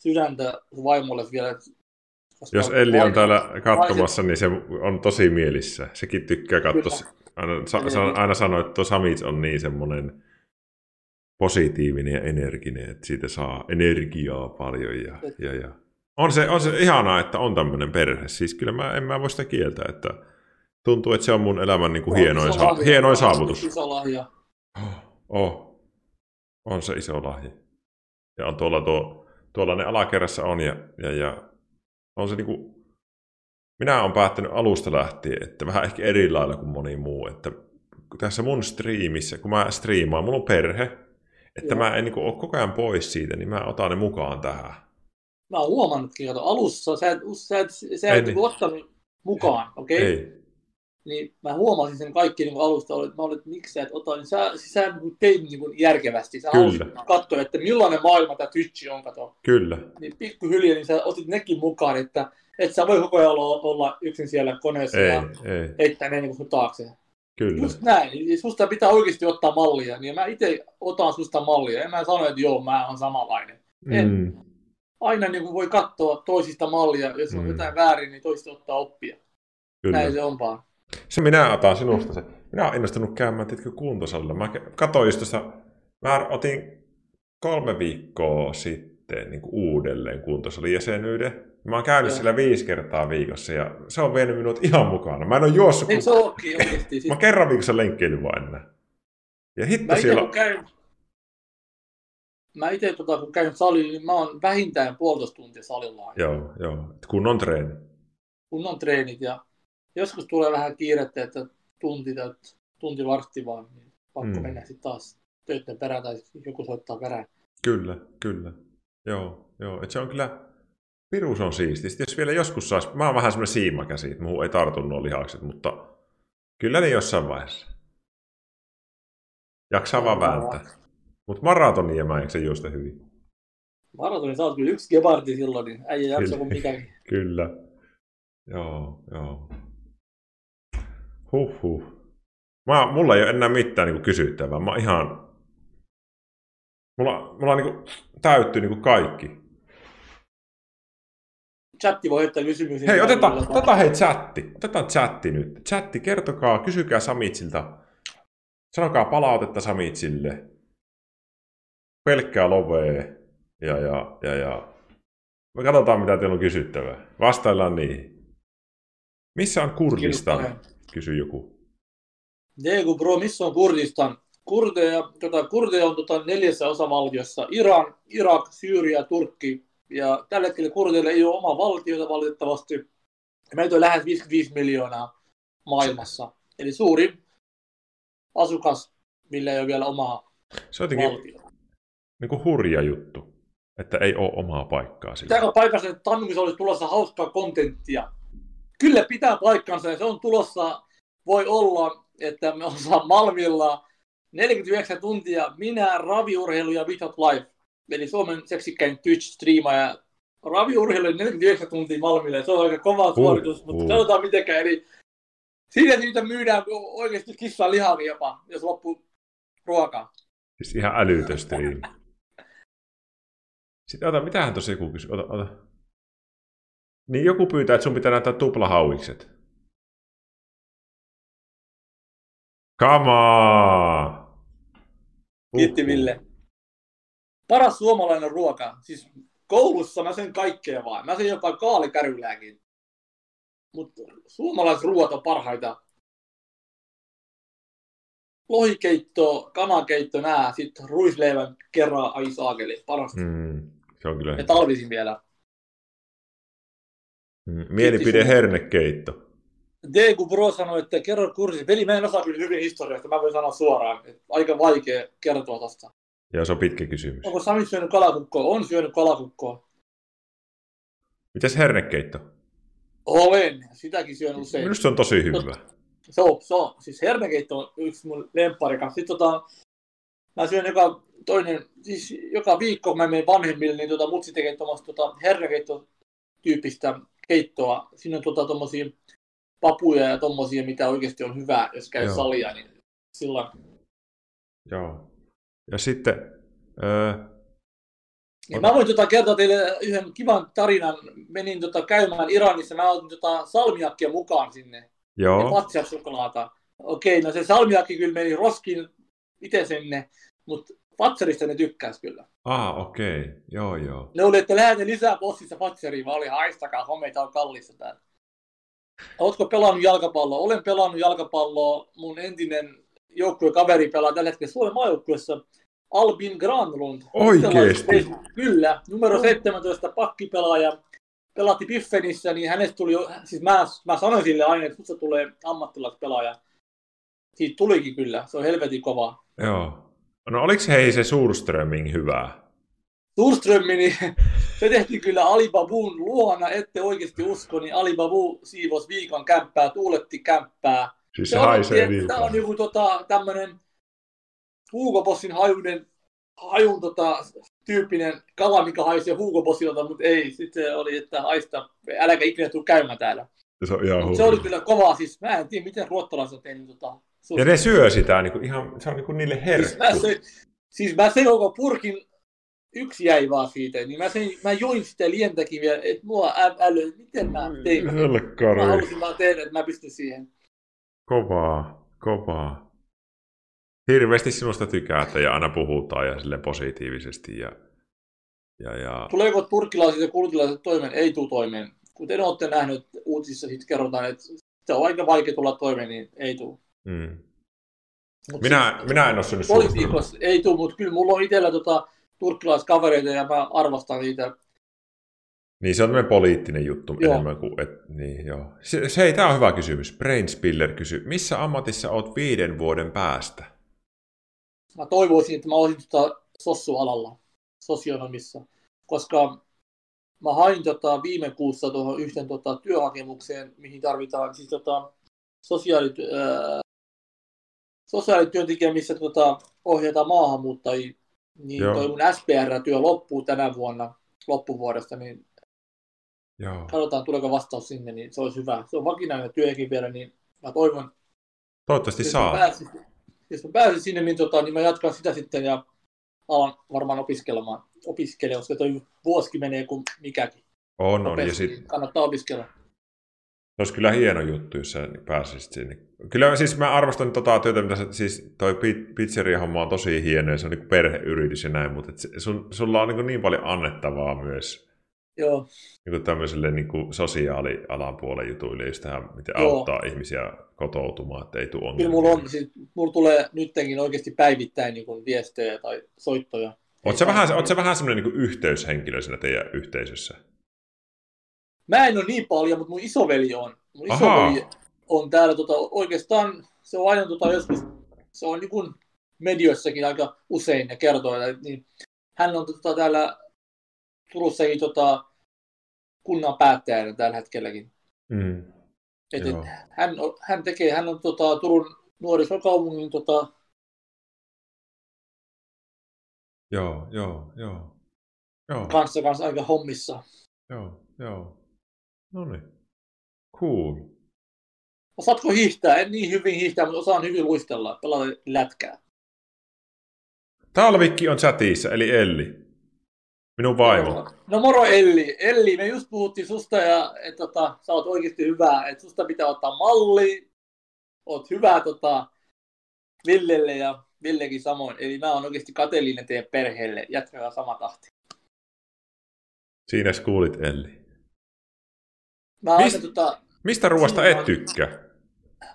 sydäntä vaimolle vielä. Jos Elli on täällä katsomassa, niin se on tosi mielissä. Sekin tykkää katsoa Aina, sa, aina sanoo, että tuo Samits on niin semmoinen positiivinen ja energinen, että siitä saa energiaa paljon. Ja, ja, ja. On, se, on se ihanaa, että on tämmöinen perhe. Siis kyllä mä, en mä voi sitä kieltää, että tuntuu, että se on mun elämän niin kuin hienoin, sa- hienoin saavutus. Iso lahja. Oh, on se iso lahja. Ja on tuolla, tuo, tuolla ne alakerrassa on ja, ja, ja on se niin kuin, minä olen päättänyt alusta lähtien, että vähän ehkä eri lailla kuin moni muu, että tässä mun striimissä, kun mä striimaan, mulla on perhe, että Joo. mä en niin ole koko ajan pois siitä, niin mä otan ne mukaan tähän. Mä oon huomannutkin, että alussa sä et, sä et, sä et niin. ottanut mukaan, okei? Okay? Ei. Niin mä huomasin sen kaikki niin alusta, että mä olin, että miksi sä et ota, niin sä, siis sä niin teit niin kuin järkevästi. Sä Kyllä. katsoa, että millainen maailma tämä Twitch on, kato. Kyllä. Niin pikkuhiljaa, niin sä otit nekin mukaan, että et sä voi koko ajan olla, olla yksin siellä koneessa ei, ja ei. heittää ne niin kuin taakse. Kyllä. Just näin. Niin susta pitää oikeasti ottaa mallia. Niin mä itse otan susta mallia. En mä sano, että joo, mä oon samanlainen. En. Mm. Aina niin voi katsoa toisista mallia. Jos on mm. jotain väärin, niin toista ottaa oppia. Kyllä. Näin se on vaan. Se minä otan sinusta se. Minä olen innostunut käymään tiedätkö, kuntosalilla. Mä katsoin just tuossa, mä otin kolme viikkoa sitten niin uudelleen kuntosalin jäsenyyden. Mä oon käynyt ja. siellä viisi kertaa viikossa ja se on vienyt minut ihan mukana. Mä en ole juossut. Niin se onkin oikeasti. Siis... Mä kerran viikossa lenkkeilyn vain enää. Ja hitto mä siellä... Käyn... Mä itse tota, kun käyn salilla, niin mä oon vähintään puolitoista tuntia salilla. Joo, joo. Kunnon treeni. Kunnon treenit ja joskus tulee vähän kiirettä, että tunti tai tunti vartti vaan, niin pakko mm. mennä sitten taas töiden perään tai joku soittaa perään. Kyllä, kyllä. Joo, joo. Et se on kyllä, Pirus on siisti. Sitten jos vielä joskus saisi, mä oon vähän semmoinen siimakäsi, että muuhun ei tartu nuo lihakset, mutta kyllä ne jossain vaiheessa. Jaksaa vaan vääntää. Mutta maratonia mä eikö juosta hyvin? Maratoni, sä oot kyllä yksi gebardi silloin, niin äijä jaksaa kuin mikäkin. kyllä. Joo, joo. Huhhuh. Mä, mulla ei ole enää mitään niin kysyttävää. Mä ihan... Mulla, mulla niin täyttyy niin kaikki chatti voi heittää kysymyksiä. Hei, otetaan, otetaan hei chatti. Otetaan chatti nyt. Chatti, kertokaa, kysykää Samitsilta. Sanokaa palautetta Samitsille. Pelkkää lovee. Ja, ja, ja, ja. Me katsotaan, mitä teillä on kysyttävää. Vastaillaan niihin. Missä on Kurdistan? Kysy joku. Degu bro, missä on Kurdistan? Kurdeja, tota, kurdeja on tota, neljässä osavaltiossa. Iran, Irak, Syyria, Turkki, ja tällä hetkellä kurdeilla ei ole omaa valtiota valitettavasti. Meitä on lähes 55 miljoonaa maailmassa. Eli suuri asukas, millä ei ole vielä omaa Se on jotenkin niin kuin hurja juttu, että ei ole omaa paikkaa. Sillä. Pitääkö paikassa, että tammikuussa olisi tulossa hauskaa kontenttia? Kyllä pitää paikkansa ja se on tulossa, voi olla, että me ollaan Malmilla 49 tuntia, minä, raviurheilu ja Vitot Life eli Suomen seksikkäin Twitch-striimaaja raviurheilu 49 tuntia Malmille. Se on aika kova uh, suoritus, uh, mutta uh. katsotaan mitenkään. Eli siitä siitä myydään oikeasti kissan lihavia jopa, jos loppuu ruokaa. Siis ihan älytön striimi. Sitten ota, mitähän tossa joku kysyy? Ota, ota. Niin joku pyytää, että sun pitää näyttää tuplahauikset. On! Kiitti Ville paras suomalainen ruoka. Siis koulussa mä sen kaikkea vaan. Mä sen jopa kaalikärylääkin. Mutta ruoat on parhaita. Lohikeitto, kanakeitto, nää, sitten ruisleivän kerran, ai saakeli, parasta. Mm, se on kyllä. Ja talvisin vielä. Mm, mielipide hernekeitto. Degu Bro sanoi, että kerro kurssi. Veli, mä en osaa kyllä hyvin historiasta, mä voin sanoa suoraan. Että aika vaikea kertoa tosta. Joo, se on pitkä kysymys. Onko Sami syönyt kalakukkoa? On syönyt kalakukkoa. Mitäs hernekeitto? Olen, sitäkin syön usein. Minusta se on tosi hyvä. Se on, se on. Siis hernekeitto on yksi mun lemppari. Sitten tota, mä syön joka toinen, siis joka viikko kun mä menen vanhemmille, niin tota, mutsi tekee tuommoista tota, hernekeitto-tyyppistä keittoa. Siinä on tota, tommosia papuja ja tommosia, mitä oikeasti on hyvää, jos käy Joo. salia, niin silloin. Joo. Ja sitten... Öö, ja mä voin tota kertoa teille yhden kivan tarinan. Menin tota käymään Iranissa, mä otin tota salmiakkia mukaan sinne. Joo. Ja suklaata. Okei, no se Salmiakki kyllä meni roskin itse sinne, mutta Fatserista ne tykkäs kyllä. Ah, okei. Okay. Joo, joo. Ne oli, että lähde lisää bossissa Fatseriin, vaan oli haistakaa, homeita on kallista täällä. Oletko pelannut jalkapalloa? Olen pelannut jalkapalloa. Mun entinen joukkuekaveri pelaa tällä hetkellä Suomen maajoukkueessa. Albin Granlund. Oikeesti? Kyllä, numero 17 pakkipelaaja. Pelatti Piffenissä, niin hänestä tuli jo, siis mä, mä sanoin sille aina, että susta tulee ammattilaispelaaja. Siitä tulikin kyllä, se on helvetin kova. Joo. No oliko hei se Surströmming hyvää? Surströmmi, niin se tehtiin kyllä Alibabun luona, ette oikeasti usko, niin Alibabu siivos viikon kämppää, tuuletti kämppää. Siis se, se haisee niin Tämä on joku tota, tämmöinen Hugo Bossin hajunen, hajun tota, tyyppinen kala, mikä haisee Hugo Bossilta, mutta ei. Sitten se oli, että haista, äläkä ikinä tule käymään täällä. Se, on ihan se oli kyllä kova, siis mä en tiedä, miten ruottalaiset on tehnyt tota, Ja ne syö sitä, niin kuin ihan, se on niin kuin niille herkku. Siis mä, se, siis mä sen koko purkin yksi jäi vaan siitä, niin mä, sen, mä join sitä lientäkin vielä, että mua äly, miten mä tein. Mä halusin vaan tehdä, että mä pystyn siihen. Kovaa, kovaa. Hirveästi sinusta tykätä ja aina puhutaan ja sille positiivisesti. Ja, ja, ja... Tuleeko turkkilaiset ja kultilaiset toimeen? Ei tule toimeen. Kuten olette nähneet uutisissa, sitten kerrotaan, että se on aika vaikea tulla toimeen, niin ei tule. Mm. minä, siis, minä en ole syönyt Politiikassa ei tule, mutta kyllä mulla on itsellä tota, turkkilaiskavereita ja mä arvostan niitä. Niin se on tämmöinen poliittinen juttu joo. enemmän kuin, et, niin joo. Se, se ei, tämä on hyvä kysymys. Brainspiller kysyy, missä ammatissa oot viiden vuoden päästä? Mä toivoisin, että mä olisin tota sossualalla, sosionomissa, koska mä hain tota viime kuussa tuohon yhteen tota työhakemukseen, mihin tarvitaan siis tota sosiaality, ää, sosiaalityöntekijä, missä tota ohjataan maahanmuuttajia niin Joo. toi mun SPR-työ loppuu tänä vuonna, loppuvuodesta, niin Joo. katsotaan tuleeko vastaus sinne, niin se olisi hyvä. Se on vakinainen työkin vielä, niin mä toivon. Toivottavasti saa. Mä pääsin, jos mä pääsin sinne, niin, tota, niin mä jatkan sitä sitten ja alan varmaan opiskelemaan. Opiskelemaan, koska toi vuosikin menee kuin mikäkin. On, on. Ja sit... Kannattaa opiskella. Se olisi kyllä hieno juttu, jos sä pääsisit sinne. Kyllä siis mä arvostan tota työtä, mitä sä, siis toi pizzeria-homma on tosi hieno ja se on niin perheyritys ja näin, mutta et sun, sulla on niin, niin paljon annettavaa myös. Joo. Niin kuin tämmöiselle niin kuin sosiaalialan puolen jutuille, just tähän, miten Joo. auttaa ihmisiä kotoutumaan, että ei tule ongelmia. Kyllä mulla, on, siis, mulla tulee nyttenkin oikeasti päivittäin niin kuin viestejä tai soittoja. Oletko se vähän, oot vähän semmoinen niin kuin siinä teidän yhteisössä? Mä en ole niin paljon, mutta mun isoveli on. Mun isoveli Aha. on täällä tota, oikeastaan, se on aina tota, joskus, se on niin kuin medioissakin aika usein ja kertoo, että niin hän on tota, täällä Turussakin tota, kunnan päättäjänä tällä hetkelläkin. Mm. Et, et, hän, hän, tekee, hän on tota, Turun nuorisokaupungin tota... Joo, joo, joo. joo. Kanssa, kanssa aika hommissa. Joo, joo. No niin. Cool. Osaatko hiihtää? En niin hyvin hiihtää, mutta osaan hyvin luistella, pelata lätkää. Talvikki on chatissa, eli Elli. Minun vaimo. No moro Elli. Elli, me just puhuttiin susta ja että tota, sä oot oikeasti hyvä. Että susta pitää ottaa malli. Oot hyvä tota, Villelle ja Villekin samoin. Eli mä oon oikeasti kateellinen teidän perheelle. Jatkakaa sama tahti. Siinä kuulit Elli. Mä Mist, aina, tota, mistä ruoasta et tykkää?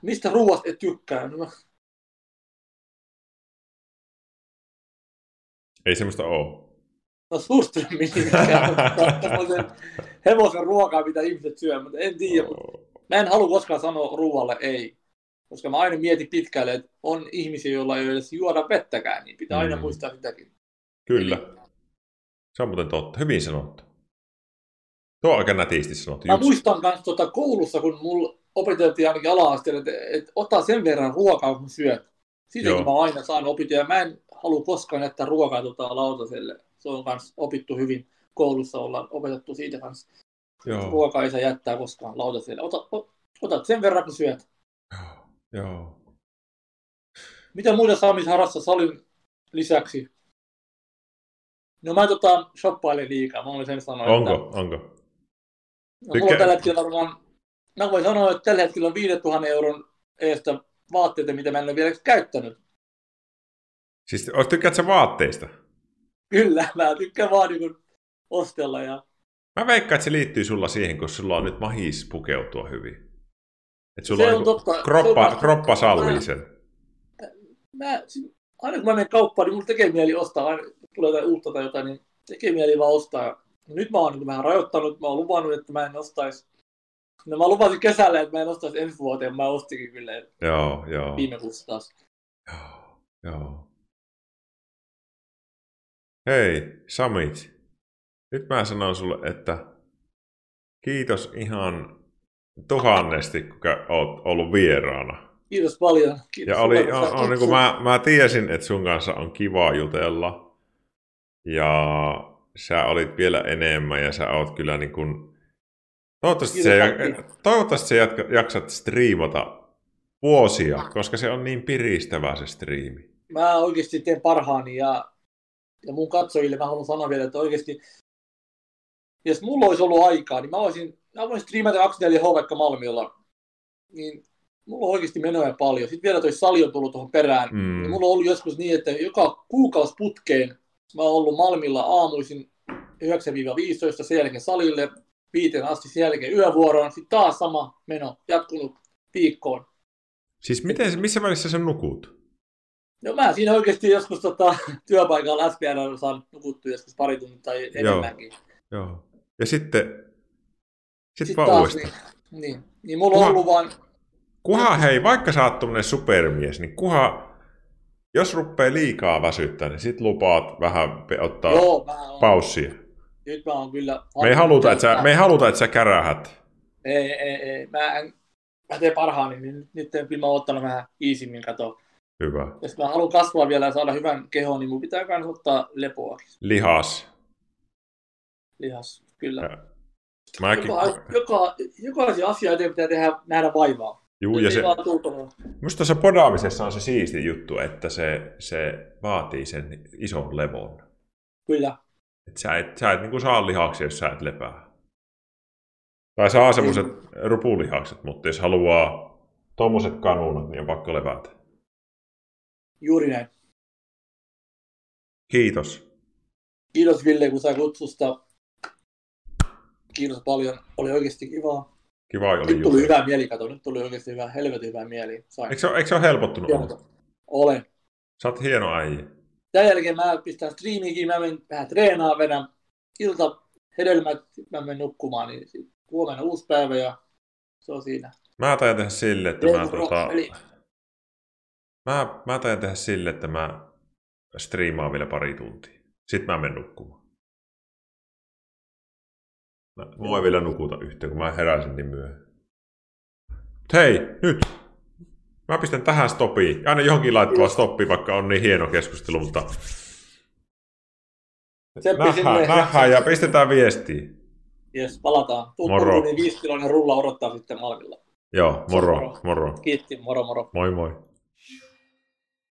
Mistä ruoasta et tykkää? No. Ei semmoista oo. No suströmmi hevosen ruokaa, mitä ihmiset syö, mutta en tiedä. Oh. Mä en halua koskaan sanoa ruoalle ei. Koska mä aina mietin pitkälle, että on ihmisiä, joilla ei edes juoda vettäkään, niin pitää aina mm. muistaa sitäkin. Kyllä. Se on muuten totta. Hyvin sanottu. Tuo on aika nätisti sanottu. Mä muistan myös tuota koulussa, kun mulla opeteltiin ainakin ala että, että ota sen verran ruokaa, kun syöt. Siitäkin mä aina saan opittua, ja mä en halua koskaan jättää ruokaa tuota lautaselle. Se on myös opittu hyvin koulussa, ollaan opetettu siitä kanssa. Joo. Ruokaa ei saa jättää koskaan lautaselle. Ota, otat sen verran, kun syöt. Joo. Mitä muita saamisharassa salin lisäksi? No mä tota, shoppailen liikaa, mä olin sen sanoa. Onko, että... onko? No, mulla tällä hetkellä varmaan, mä voin sanoa, että tällä hetkellä on 5000 euron eestä vaatteita, mitä mä en ole vielä käyttänyt. Siis tykkäät sä vaatteista? Kyllä, mä tykkään vaan niin ostella. Ja... Mä veikkaan, että se liittyy sulla siihen, kun sulla on nyt mahis pukeutua hyvin. Että sulla Se on, on niinku totta. kroppa, Se on- kroppa sallii sen. Mä, aina kun mä menen kauppaan, niin mulla tekee mieli ostaa, aina tulee jotain uutta tai jotain, niin tekee mieli vaan ostaa. Nyt mä oon niin vähän rajoittanut, mä oon luvannut, että mä en ostaisi. No mä lupasin kesällä, että mä en ostaisi ensi vuoteen, mä ostikin kyllä Joo, joo. viime kuussa taas. Joo, joo. Hei, Samit. Nyt mä sanon sulle, että kiitos ihan tuhannesti, kun oot ollut vieraana. Kiitos paljon. Kiitos Ja oli, on, on, niin kuin mä, mä tiesin, että sun kanssa on kiva jutella. Ja sä olit vielä enemmän ja sä oot kyllä niin kuin... Toivottavasti, sä, toivottavasti sä jatka, jaksat striimata vuosia, koska se on niin piristävä se striimi. Mä oikeasti teen parhaani ja, ja mun katsojille mä haluan sanoa vielä, että oikeasti jos mulla olisi ollut aikaa, niin mä voisin, mä voisin striimata 24H vaikka Malmilla. Niin mulla on oikeasti menoja paljon. Sitten vielä toi sali on tullut tuohon perään. Mm. Mm. Mulla on ollut joskus niin, että joka kuukausi putkeen mä oon ollut Malmilla aamuisin 9-15, sen jälkeen salille, viiteen asti, sen jälkeen yövuoroon, sitten taas sama meno, jatkunut viikkoon. Siis miten, missä välissä sä nukut? No mä siinä oikeasti joskus tota, työpaikalla SPR saan nukuttua joskus pari tuntia tai enemmänkin. Joo. Ja sitten, sitten Sitten vaan taas, uudestaan. niin, niin, niin mulla on Kuha- ollut vaan, Kuha, hei, vaikka sä oot supermies, niin kuha, jos ruppee liikaa väsyttää, niin sit lupaat vähän ottaa joo, oon, paussia. nyt mä oon kyllä... Me ei, haluta, että sä, me ei haluta, että sä kärähät. Ei, ei, ei, mä, en, mä teen parhaani, niin nyt, nyt kyllä mä oon ottanut vähän iisimmin, kato. Hyvä. Jos mä haluan kasvaa vielä ja saada hyvän kehon, niin mun pitää myös ottaa lepoakin, Lihas. lihas, kyllä. Mäkin, Joka, joka, jokaisen asian eteen pitää tehdä, nähdä vaivaa. Juu, Nyt ja se, musta tuossa podaamisessa on se siisti juttu, että se, se vaatii sen ison levon. Kyllä. Et sä et, sä et niin saa lihaksia, jos sä et lepää. Tai saa semmoiset rupulihakset, mutta jos haluaa tommoset kanunat, niin on pakko levätä. Juuri näin. Kiitos. Kiitos Ville, kun sä kutsusta. Kiitos paljon. Oli oikeasti kivaa. Kiva oli Nyt tuli juttu. hyvä mieli, kato. Nyt tuli oikeasti hyvä, helvetin hyvä mieli. Sain. Eikö se, ole- eikö se ole helpottunut? Hieno. Olen. Sä oot hieno äijä. Tämän jälkeen mä pistän striimiinkin, mä menen vähän treenaa, vedän ilta hedelmät, mä menen nukkumaan, niin huomenna uusi päivä ja se on siinä. Mä taidan tehdä sille, että mä, Retro- tota, mä, mä taidan tehdä sille, että mä striimaan vielä pari tuntia. Sitten mä menen nukkumaan. Mä, mua ei vielä nukuta yhteen, kun mä heräsin niin myöhään. Hei, nyt! Mä pistän tähän stoppiin. Aina johonkin laittava stoppi, vaikka on niin hieno keskustelu, mutta nähdään, nähdään ja pistetään viestiä. Jes, palataan. Moro. Tulppuri niin viisi rulla odottaa sitten Malmilla. Joo, moro, Moro. moro. Kiitti, moro moro. Moi moi.